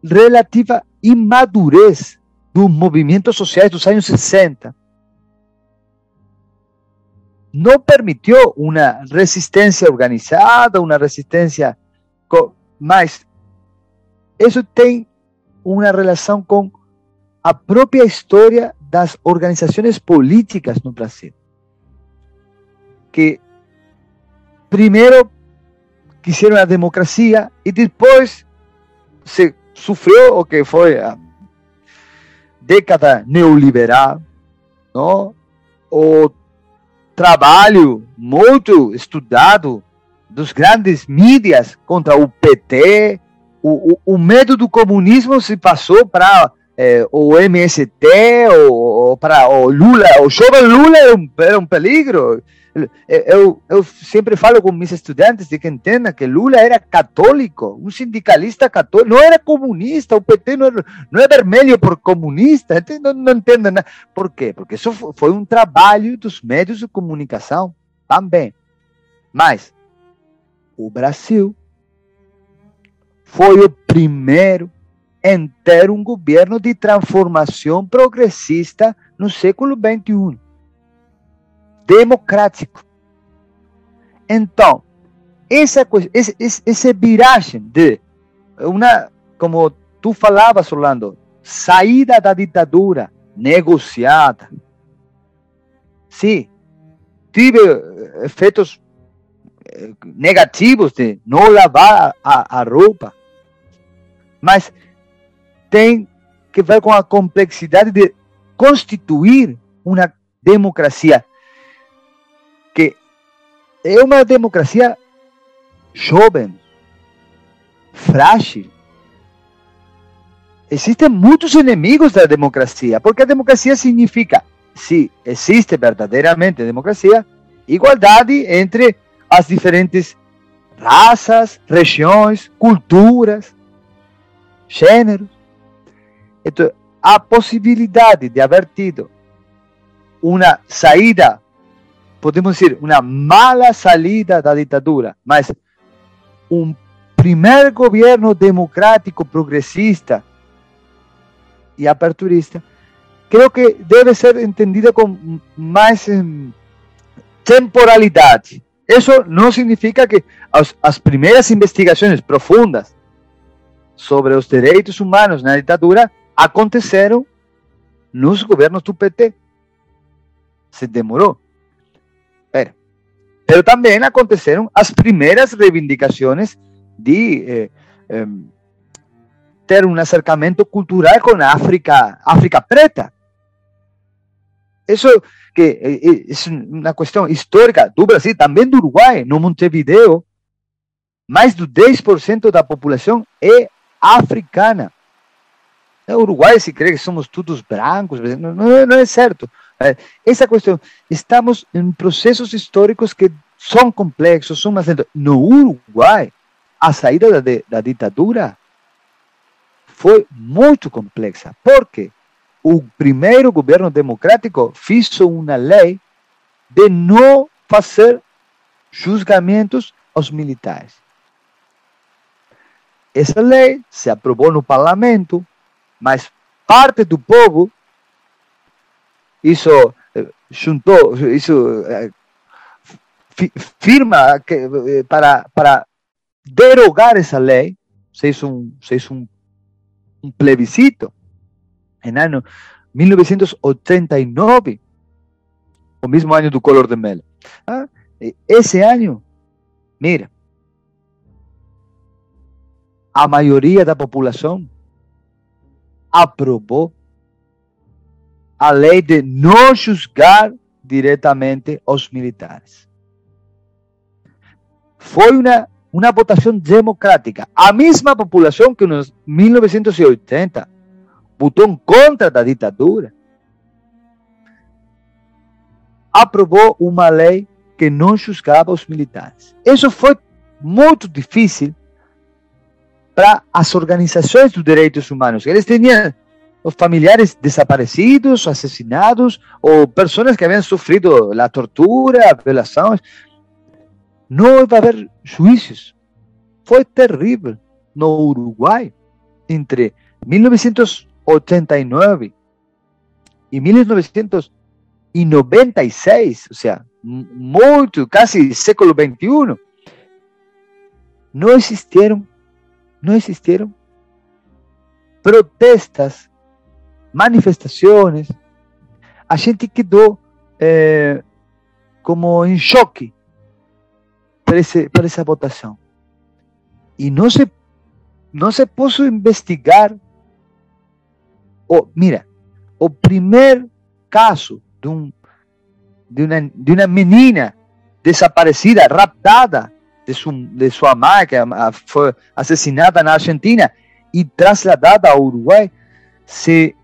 relativa imadurez dos movimentos sociais dos anos 60, não permitiu uma resistência organizada, uma resistência. Mas isso tem uma relação com a própria história das organizações políticas no Brasil. Que primeiro quiseram a democracia e depois se sofreu o que foi a década neoliberal, não? o trabalho muito estudado dos grandes mídias contra o PT, o, o, o medo do comunismo se passou para é, o MST, ou, para o Lula, o jovem Lula era um, era um peligro. Eu, eu sempre falo com meus estudantes de que entendam que Lula era católico, um sindicalista católico, não era comunista, o PT não, era, não é vermelho por comunista, não, não nada. Por quê? Porque isso foi um trabalho dos meios de comunicação também. Mas o Brasil foi o primeiro em ter um governo de transformação progressista no século XXI. Democrático. Então, essa coisa, esse, esse, viragem de uma, como tu falavas, Orlando, saída da ditadura negociada. Sim, tive efeitos eh, negativos de não lavar a, a roupa, mas tem que ver com a complexidade de constituir uma democracia que é uma democracia jovem, frágil. Existem muitos inimigos da democracia, porque a democracia significa, se existe verdadeiramente democracia, igualdade entre as diferentes raças, regiões, culturas, gêneros. Então, a possibilidade de haver tido uma saída, podemos dizer, uma mala saída da ditadura, mas um primeiro governo democrático, progressista e aperturista, creio que deve ser entendida com mais temporalidade. Isso não significa que as, as primeiras investigações profundas sobre os direitos humanos na ditadura aconteceram nos governos do PT. Se demorou. Pero, também aconteceram as primeiras reivindicações de eh, eh, ter um acercamento cultural com a África, África preta. Isso que é uma questão histórica do Brasil, também do Uruguai, no Montevideo, mais do 10% da população é africana. No Uruguai se crê que somos todos brancos, não, não é certo. Essa questão, estamos em processos históricos que são complexos, são mais. No Uruguai, a saída da, da ditadura foi muito complexa. Por quê? O primeiro governo democrático fez uma lei de não fazer julgamentos aos militares. Essa lei se aprovou no parlamento, mas parte do povo isso juntou, isso firma que, eh, para, para derogar essa lei, se fez um, se um plebiscito em ano 1989, o mesmo ano do Color de Mel. Ah, esse ano, mira, a maioria da população aprovou a lei de não julgar diretamente os militares. Foi uma, uma votação democrática. A mesma população que em 1980 votou contra da ditadura aprovou uma lei que não julgava os militares. Isso foi muito difícil para as organizações dos direitos humanos. Eles tinham os familiares desaparecidos, assassinados, ou pessoas que haviam sofrido a tortura, a violação. Não vai haver juízos. Foi terrível no Uruguai entre 1989 e 1996, ou seja, muito, quase século XXI, não existiram não existieron protestas, manifestaciones. A gente quedó eh, como en choque por, ese, por esa votación. Y no se, no se puso investigar. O, mira, o primer caso de, un, de, una, de una menina desaparecida, raptada, de su, de su mamá, que fue asesinada en Argentina y trasladada a Uruguay, se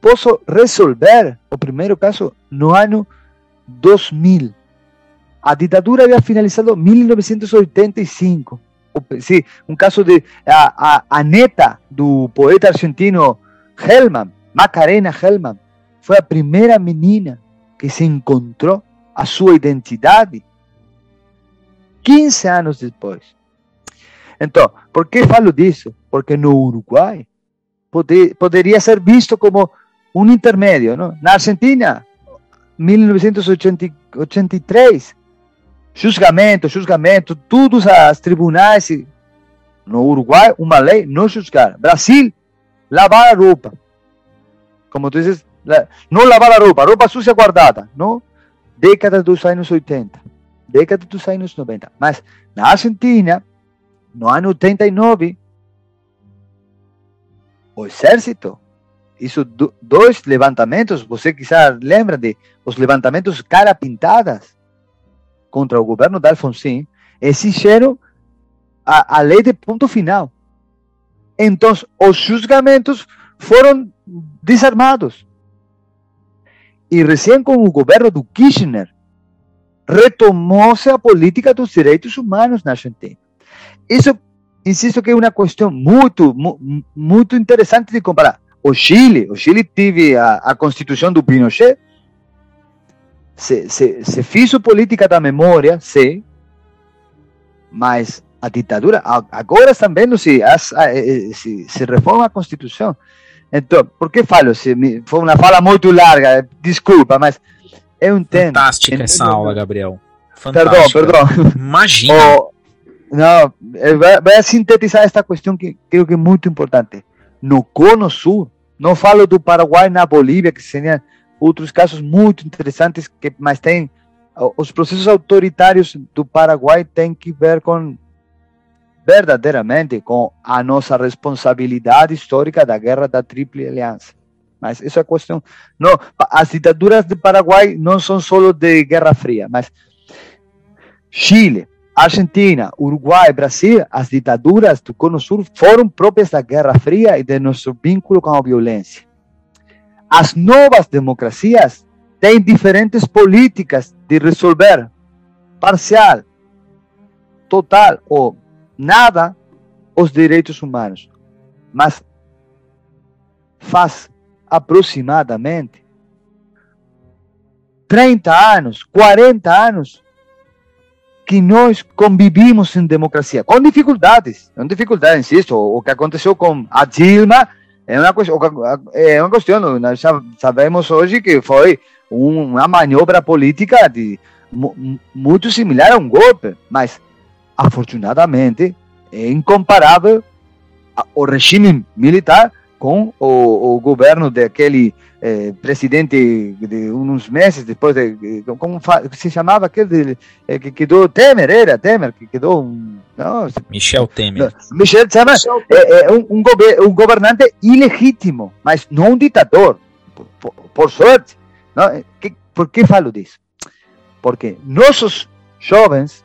pudo resolver o primeiro caso no ano 2000. A ditadura havia finalizado em 1985. Sim, um caso de a, a neta do poeta argentino Hellman, Macarena Hellman, foi a primeira menina que se encontrou a sua identidade 15 anos depois. Então, por que falo disso? Porque no Uruguai poder, poderia ser visto como um intermédio. Não? Na Argentina, 1983, julgamento, julgamento, todos os tribunais. No Uruguai, uma lei não julgar. Brasil, lavar a roupa. Como tu dizes, não lavar a roupa, roupa suja guardada. Não? Década dos anos 80 década dos anos 90. Mas na Argentina, no ano 89, o exército hizo dois levantamentos, você quizá lembra de os levantamentos cara pintadas contra o governo de Alfonsín, exigiram a, a lei de ponto final. Então, os julgamentos foram desarmados. E recém com o governo do Kirchner, retomou-se a política dos direitos humanos na Argentina. Isso, insisto que é uma questão muito, muito interessante de comparar. O Chile, o Chile teve a, a Constituição do Pinochet, se, se, se fez política da memória, sim, mas a ditadura, agora estão vendo se, as, se, se reforma a Constituição. Então, por que falo? Se foi uma fala muito larga, desculpa, mas eu entendo. Fantástica entendo. essa aula, Gabriel. Fantástica. Perdão, perdão. Imagina. Oh, não, vai sintetizar esta questão que creio que é muito importante. No Cono Sul, não falo do Paraguai na Bolívia, que seriam outros casos muito interessantes, que, mas tem os processos autoritários do Paraguai têm que ver com verdadeiramente com a nossa responsabilidade histórica da guerra da Tríplice Aliança. Mas isso é questão. Não, as ditaduras do Paraguai não são só de Guerra Fria, mas Chile, Argentina, Uruguai, Brasil, as ditaduras do Cono Sul foram próprias da Guerra Fria e de nosso vínculo com a violência. as novas democracias têm diferentes políticas de resolver parcial, total ou nada os direitos humanos. Mas faz aproximadamente 30 anos, 40 anos que nós convivimos em democracia, com dificuldades, com dificuldades, insisto, o que aconteceu com a Dilma é uma, é uma questão, nós sabemos hoje que foi uma manobra política de, muito similar a um golpe, mas afortunadamente é incomparável o regime militar com o, o governo daquele eh, presidente de uns meses depois de como se chamava aquele eh, que quedou Temer era Temer que quedou um, não, Michel Temer não, Michel Temer é, é um, um, um, governante ilegítimo mas não um ditador por, por, por sorte não? Que, por que falo disso porque nossos jovens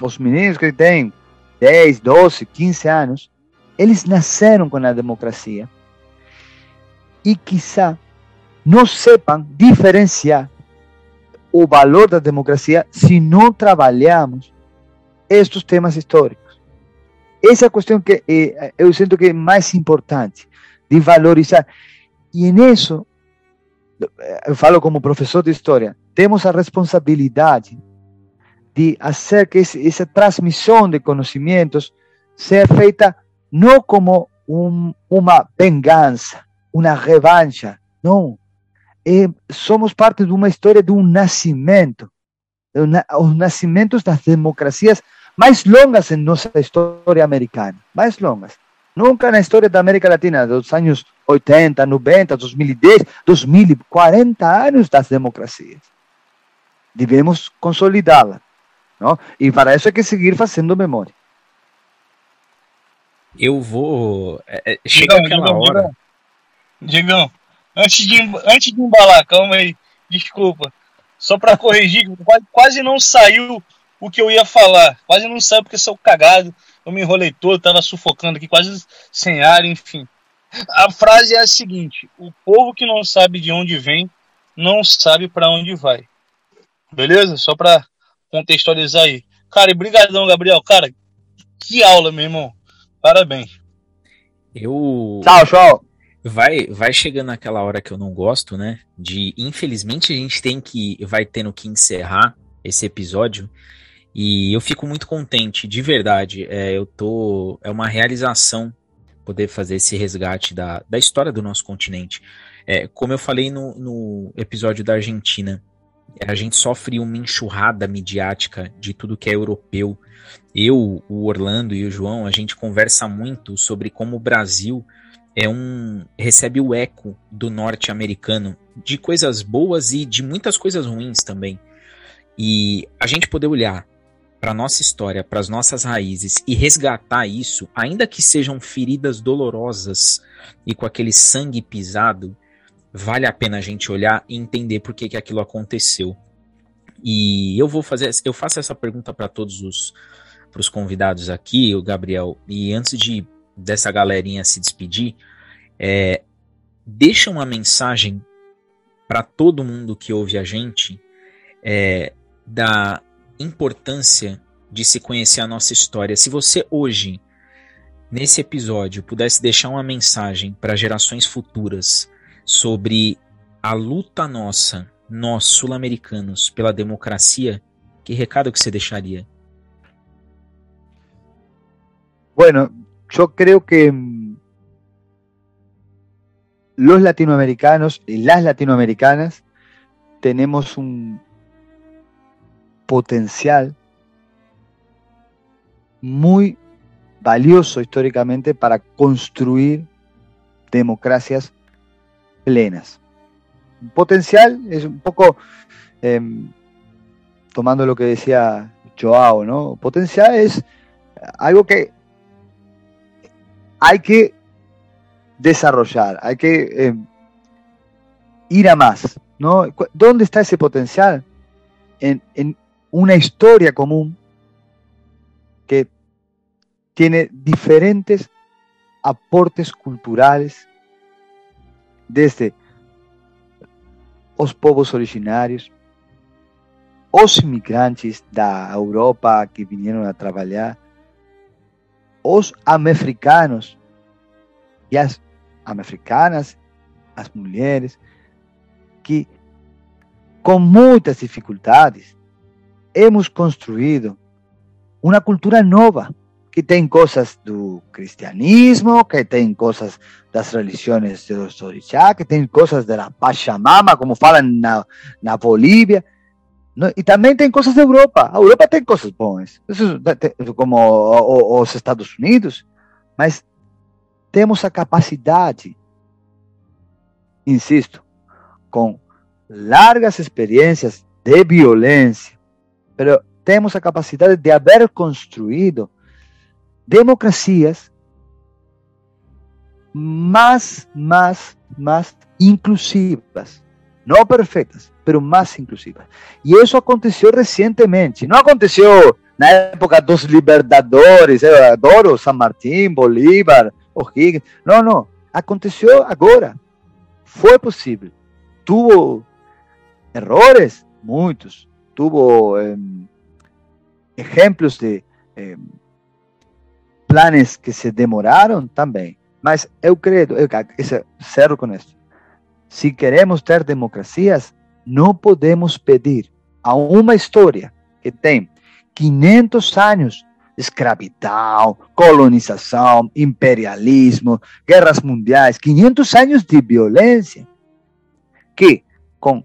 os meninos que têm 10, 12, 15 anos eles nasceram com a democracia e quizá não sepam diferenciar o valor da democracia se não trabalhamos estes temas históricos. Essa é a questão que eh, eu sinto que é mais importante, de valorizar. E nisso, eu falo como professor de história, temos a responsabilidade de fazer que essa transmissão de conhecimentos seja feita não como um, uma vingança, uma revancha, não, é, somos parte de uma história de um nascimento, os nascimentos das democracias mais longas em nossa história americana, mais longas. Nunca na história da América Latina, dos anos 80, 90, 2010, 2040 anos das democracias. Devemos consolidá-la. Não? E para isso é que seguir fazendo memória. Eu vou. É, chega aquela Digão, hora. Digão, Antes de, antes de embalar, calma aí. Desculpa. Só para corrigir, quase, quase não saiu o que eu ia falar. Quase não saiu porque sou cagado. Eu me enrolei todo, tava sufocando aqui, quase sem ar, enfim. A frase é a seguinte: O povo que não sabe de onde vem, não sabe para onde vai. Beleza? Só para contextualizar aí. Cara, e brigadão, Gabriel. Cara, que aula, meu irmão. Parabéns. Eu. Tchau, tchau vai vai chegando aquela hora que eu não gosto, né? De infelizmente a gente tem que vai tendo que encerrar esse episódio e eu fico muito contente, de verdade. É, eu tô é uma realização poder fazer esse resgate da, da história do nosso continente. É, como eu falei no, no episódio da Argentina, a gente sofre uma enxurrada midiática de tudo que é europeu. Eu, o Orlando e o João, a gente conversa muito sobre como o Brasil é um recebe o eco do norte-americano de coisas boas e de muitas coisas ruins também. E a gente poder olhar para nossa história, para as nossas raízes e resgatar isso, ainda que sejam feridas dolorosas e com aquele sangue pisado, vale a pena a gente olhar e entender por que, que aquilo aconteceu. E eu vou fazer, eu faço essa pergunta para todos os para os convidados aqui, o Gabriel. E antes de dessa galerinha se despedir, é, deixa uma mensagem para todo mundo que ouve a gente é, da importância de se conhecer a nossa história. Se você hoje, nesse episódio, pudesse deixar uma mensagem para gerações futuras sobre a luta nossa, nós sul-americanos, pela democracia, que recado que você deixaria? Bueno, yo creo que mm, los latinoamericanos y las latinoamericanas tenemos un potencial muy valioso históricamente para construir democracias plenas. Potencial es un poco, em, tomando lo que decía Joao, ¿no? Potencial es algo que hay que desarrollar, hay que eh, ir a más. ¿no? ¿Dónde está ese potencial? En, una historia común que tiene diferentes aportes culturales, desde os povos originários, os imigrantes da Europa que vieram a trabalhar, os americanos e as americanas, as mulheres, que com muitas dificuldades hemos construído uma cultura nova que tem coisas do cristianismo, que tem coisas das religiões dos orixá, que tem coisas da Pachamama, como falam na, na Bolívia, e também tem coisas da Europa. A Europa tem coisas boas, como os Estados Unidos, mas temos a capacidade, insisto, com largas experiências de violência, mas temos a capacidade de haver construído democracias más, más, más inclusivas. No perfectas, pero más inclusivas. Y eso aconteció recientemente. No aconteció na época dos libertadores, eu adoro San Martín, Bolívar, O'Higgins. No, no. Aconteceu agora. Foi possível. Tuvo errores, muitos. Tuvo eh, ejemplos de eh, planes que se demoraram também. Mas eu creio, eu cerro com isso. Se queremos ter democracias, não podemos pedir a uma história que tem 500 anos de escravidão, colonização, imperialismo, guerras mundiais, 500 anos de violência, que com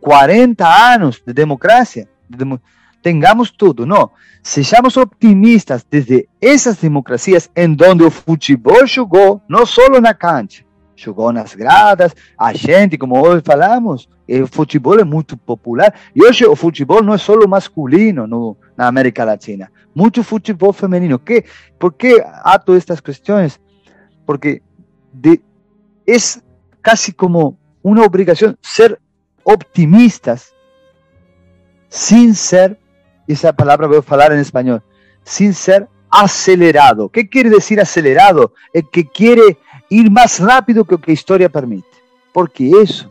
40 anos de democracia, de democracia tengamos tudo. Não, sejamos optimistas desde essas democracias em donde o futebol jogou, não só na cancha, jogou nas gradas, a gente, como hoje falamos, o futebol é muito popular. E hoje o futebol não é só masculino no, na América Latina, muito futebol feminino. Que, por que há todas estas questões? Porque de, é quase como uma obrigação ser optimistas sin ser esa palabra voy a hablar en español, sin ser acelerado. ¿Qué quiere decir acelerado? El que quiere ir más rápido que lo que la historia permite. Porque eso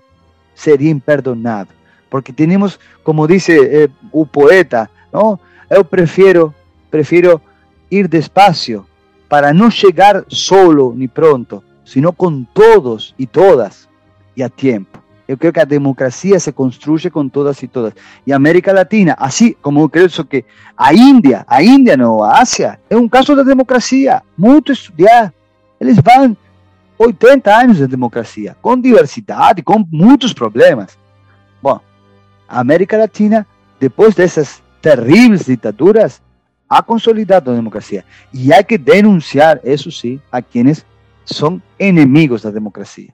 sería imperdonable. Porque tenemos, como dice eh, un poeta, ¿no? Yo prefiero, prefiero ir despacio para no llegar solo ni pronto, sino con todos y todas y a tiempo. Yo creo que la democracia se construye con todas y todas. Y América Latina, así como creo que a India, a India no, a Asia, es un caso de democracia, muito estudiar. Eles van 80 años de democracia, con diversidad y con muchos problemas. Bueno, América Latina, después de esas terribles dictaduras, ha consolidado la democracia. Y hay que denunciar, eso sí, a quienes son enemigos de la democracia.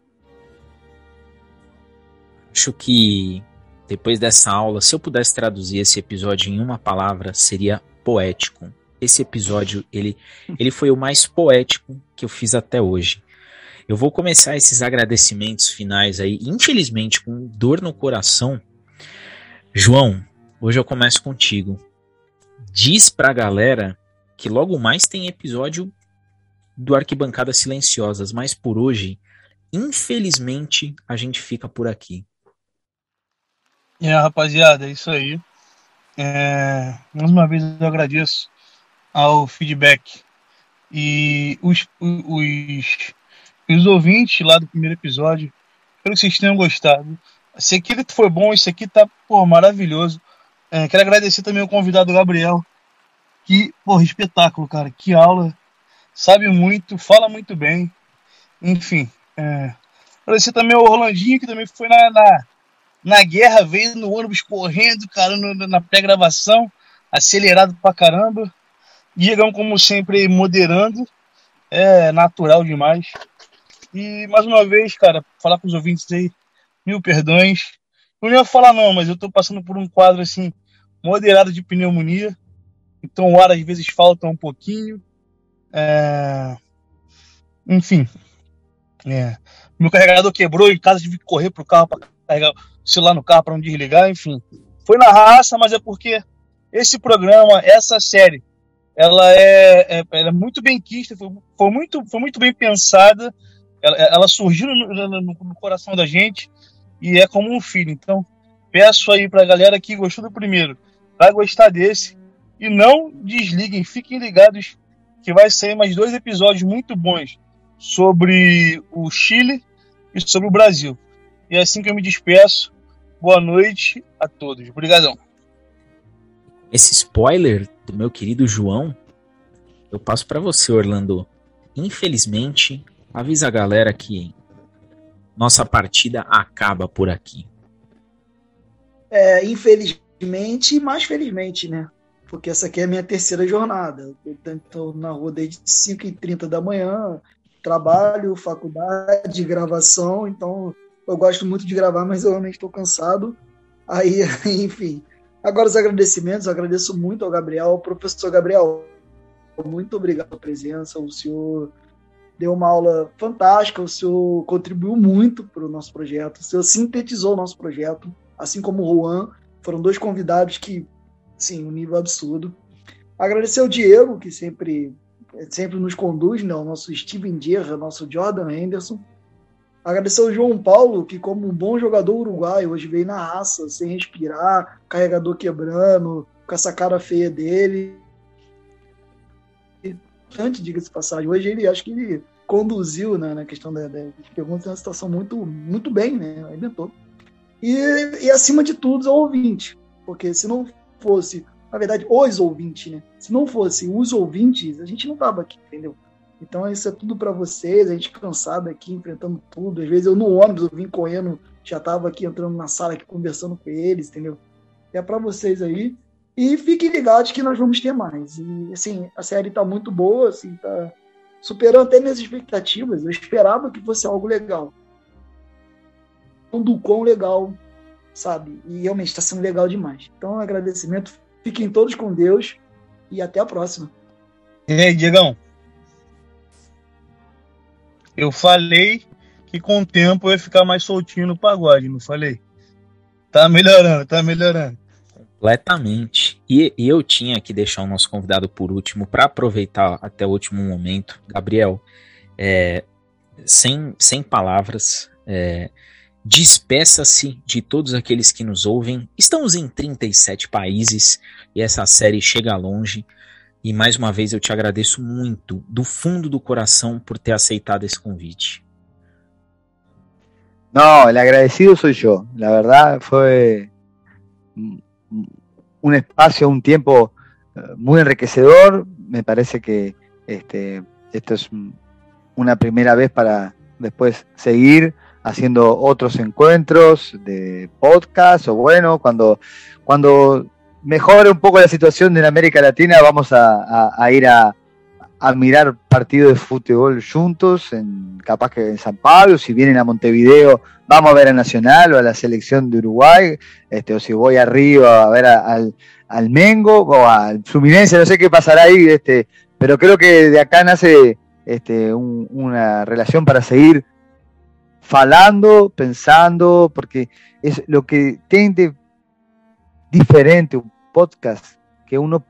Acho que depois dessa aula, se eu pudesse traduzir esse episódio em uma palavra, seria poético. Esse episódio, ele, ele foi o mais poético que eu fiz até hoje. Eu vou começar esses agradecimentos finais aí, infelizmente com dor no coração. João, hoje eu começo contigo. Diz pra galera que logo mais tem episódio do Arquibancada Silenciosas, mas por hoje, infelizmente, a gente fica por aqui. É, rapaziada, é isso aí. É, mais uma vez eu agradeço ao feedback e os, os, os ouvintes lá do primeiro episódio. Espero que vocês tenham gostado. Se aquele foi bom, esse aqui tá pô, maravilhoso. É, quero agradecer também ao convidado Gabriel. Que, porra, espetáculo, cara. Que aula. Sabe muito, fala muito bem. Enfim. É, agradecer também ao Rolandinho, que também foi na, na na guerra, veio no ônibus correndo, cara, no, na pré-gravação, acelerado pra caramba. Diegão, como sempre, moderando. É natural demais. E mais uma vez, cara, falar com os ouvintes aí, mil perdões. Não ia falar não, mas eu tô passando por um quadro assim, moderado de pneumonia. Então o ar às vezes falta um pouquinho. É... Enfim. É. Meu carregador quebrou em casa, tive que correr pro carro para carregar o celular no carro para não desligar, enfim. Foi na raça, mas é porque esse programa, essa série, ela é, é, ela é muito bem quista, foi, foi, muito, foi muito bem pensada, ela, ela surgiu no, no, no, coração da gente e é como um filho. Então, peço aí pra galera que gostou do primeiro, vai gostar desse. E não desliguem, fiquem ligados que vai sair mais dois episódios muito bons sobre o Chile e sobre o Brasil. E é assim que eu me despeço. Boa noite a todos. Obrigadão. Esse spoiler do meu querido João, eu passo para você, Orlando. Infelizmente, avisa a galera que nossa partida acaba por aqui. É, infelizmente, mais felizmente, né? Porque essa aqui é a minha terceira jornada. Eu estou na rua desde 5h30 da manhã, trabalho, faculdade, gravação, então eu gosto muito de gravar, mas eu realmente estou cansado. Aí, enfim. Agora os agradecimentos, agradeço muito ao Gabriel, ao professor Gabriel. Muito obrigado pela presença, o senhor deu uma aula fantástica, o senhor contribuiu muito para o nosso projeto, o senhor sintetizou o nosso projeto, assim como o Juan, foram dois convidados que, sim, um nível absurdo. Agradecer ao Diego, que sempre, sempre nos conduz, né, o nosso Steven Gerrard, nosso Jordan Henderson. Agradecer ao João Paulo, que como um bom jogador uruguaio, hoje veio na raça, sem respirar, carregador quebrando, com essa cara feia dele. Antes, diga-se passagem, hoje ele acho que ele conduziu né, na questão da, da pergunta uma situação muito, muito bem, né? Inventou. E, e acima de tudo, ao ouvinte. Porque se não fosse, na verdade, os ouvintes, né? Se não fosse os ouvintes, a gente não tava aqui, entendeu? Então isso é tudo para vocês, a gente cansado aqui, enfrentando tudo. Às vezes eu no ônibus, eu vim correndo, já tava aqui entrando na sala aqui conversando com eles, entendeu? É para vocês aí. E fiquem ligados que nós vamos ter mais. E assim, a série tá muito boa, assim, tá superando até minhas expectativas. Eu esperava que fosse algo legal. Do quão legal, sabe? E realmente está sendo legal demais. Então, agradecimento. Fiquem todos com Deus e até a próxima. E aí, Diegão? Eu falei que com o tempo eu ia ficar mais soltinho no pagode, não falei? Tá melhorando, tá melhorando. Completamente. E, eu tinha que deixar o nosso convidado por último para aproveitar até o último momento. Gabriel, é, sem, sem palavras, é, despeça-se de todos aqueles que nos ouvem. Estamos em 37 países e essa série chega longe. E mais uma vez eu te agradeço muito, do fundo do coração, por ter aceitado esse convite. No, el agradecido soy yo. La verdad fue un espacio, un tiempo eh, muy enriquecedor. Me parece que este, esto es una primera vez para después seguir haciendo otros encuentros de podcast o bueno, cuando, cuando mejore un poco la situación en América Latina, vamos a, ir a, mirar partidos de fútbol juntos, en, capaz que en San Pablo, si vienen a Montevideo, vamos a ver a Nacional o a la selección de Uruguay, este, o si voy a Río a ver al, al, Mengo o al Fluminense, no sé qué pasará ahí, este, pero creo que de acá nace este, una relación para seguir falando, pensando, porque es lo que tiene diferente un podcast que uno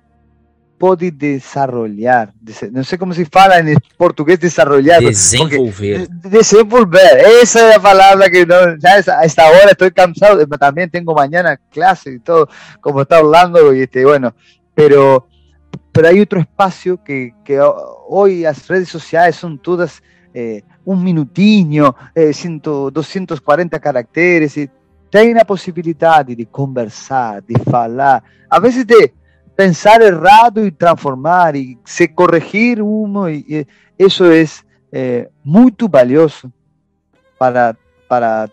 puede desarrollar. No sé cómo se fala en portugués desarrollar. Desenvolver. Desenvolver. Esa es la palabra que no, ya a esta hora estoy cansado. También tengo mañana clase y todo, como está hablando. Y este, bueno, pero, pero hay otro espacio que, que hoy las redes sociales son todas eh, un minutinho, eh, 100, 240 caracteres. Y, tem a possibilidade de conversar, de falar, a vezes de pensar errado e transformar e se corrigir uno, e, e isso é, é muito valioso para para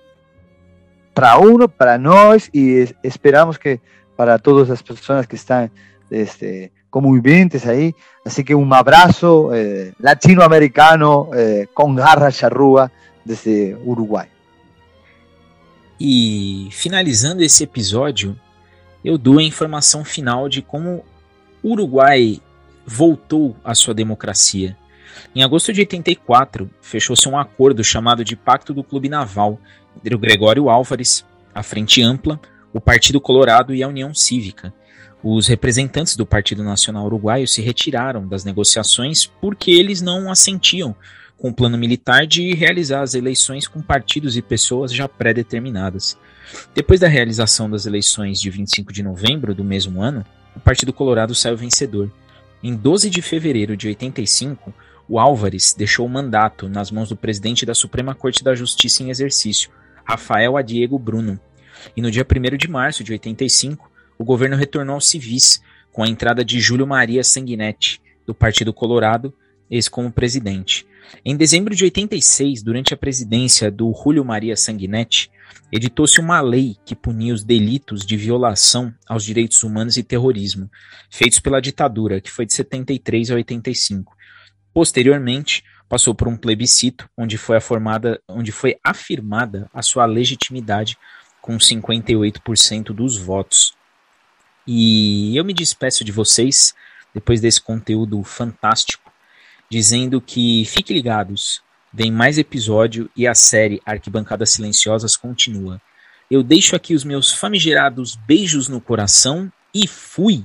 para uno, para nós e esperamos que para todas as pessoas que estão este, como viventes aí. Assim que um abraço eh, latino-americano eh, garra charrua desde Uruguai. E finalizando esse episódio, eu dou a informação final de como o Uruguai voltou à sua democracia. Em agosto de 84, fechou-se um acordo chamado de Pacto do Clube Naval entre o Gregório Álvares, a Frente Ampla, o Partido Colorado e a União Cívica. Os representantes do Partido Nacional Uruguaio se retiraram das negociações porque eles não assentiam com o plano militar de realizar as eleições com partidos e pessoas já pré-determinadas. Depois da realização das eleições de 25 de novembro do mesmo ano, o Partido Colorado saiu vencedor. Em 12 de fevereiro de 85, o Álvares deixou o mandato nas mãos do presidente da Suprema Corte da Justiça em exercício, Rafael Adiego Bruno. E no dia 1 de março de 85, o governo retornou aos civis, com a entrada de Júlio Maria Sanguinetti, do Partido Colorado, ex como presidente. Em dezembro de 86, durante a presidência do Júlio Maria Sanguinetti, editou-se uma lei que punia os delitos de violação aos direitos humanos e terrorismo, feitos pela ditadura, que foi de 73 a 85. Posteriormente, passou por um plebiscito onde foi, formada, onde foi afirmada a sua legitimidade com 58% dos votos. E eu me despeço de vocês depois desse conteúdo fantástico, dizendo que fiquem ligados, vem mais episódio e a série Arquibancadas Silenciosas continua. Eu deixo aqui os meus famigerados beijos no coração e fui!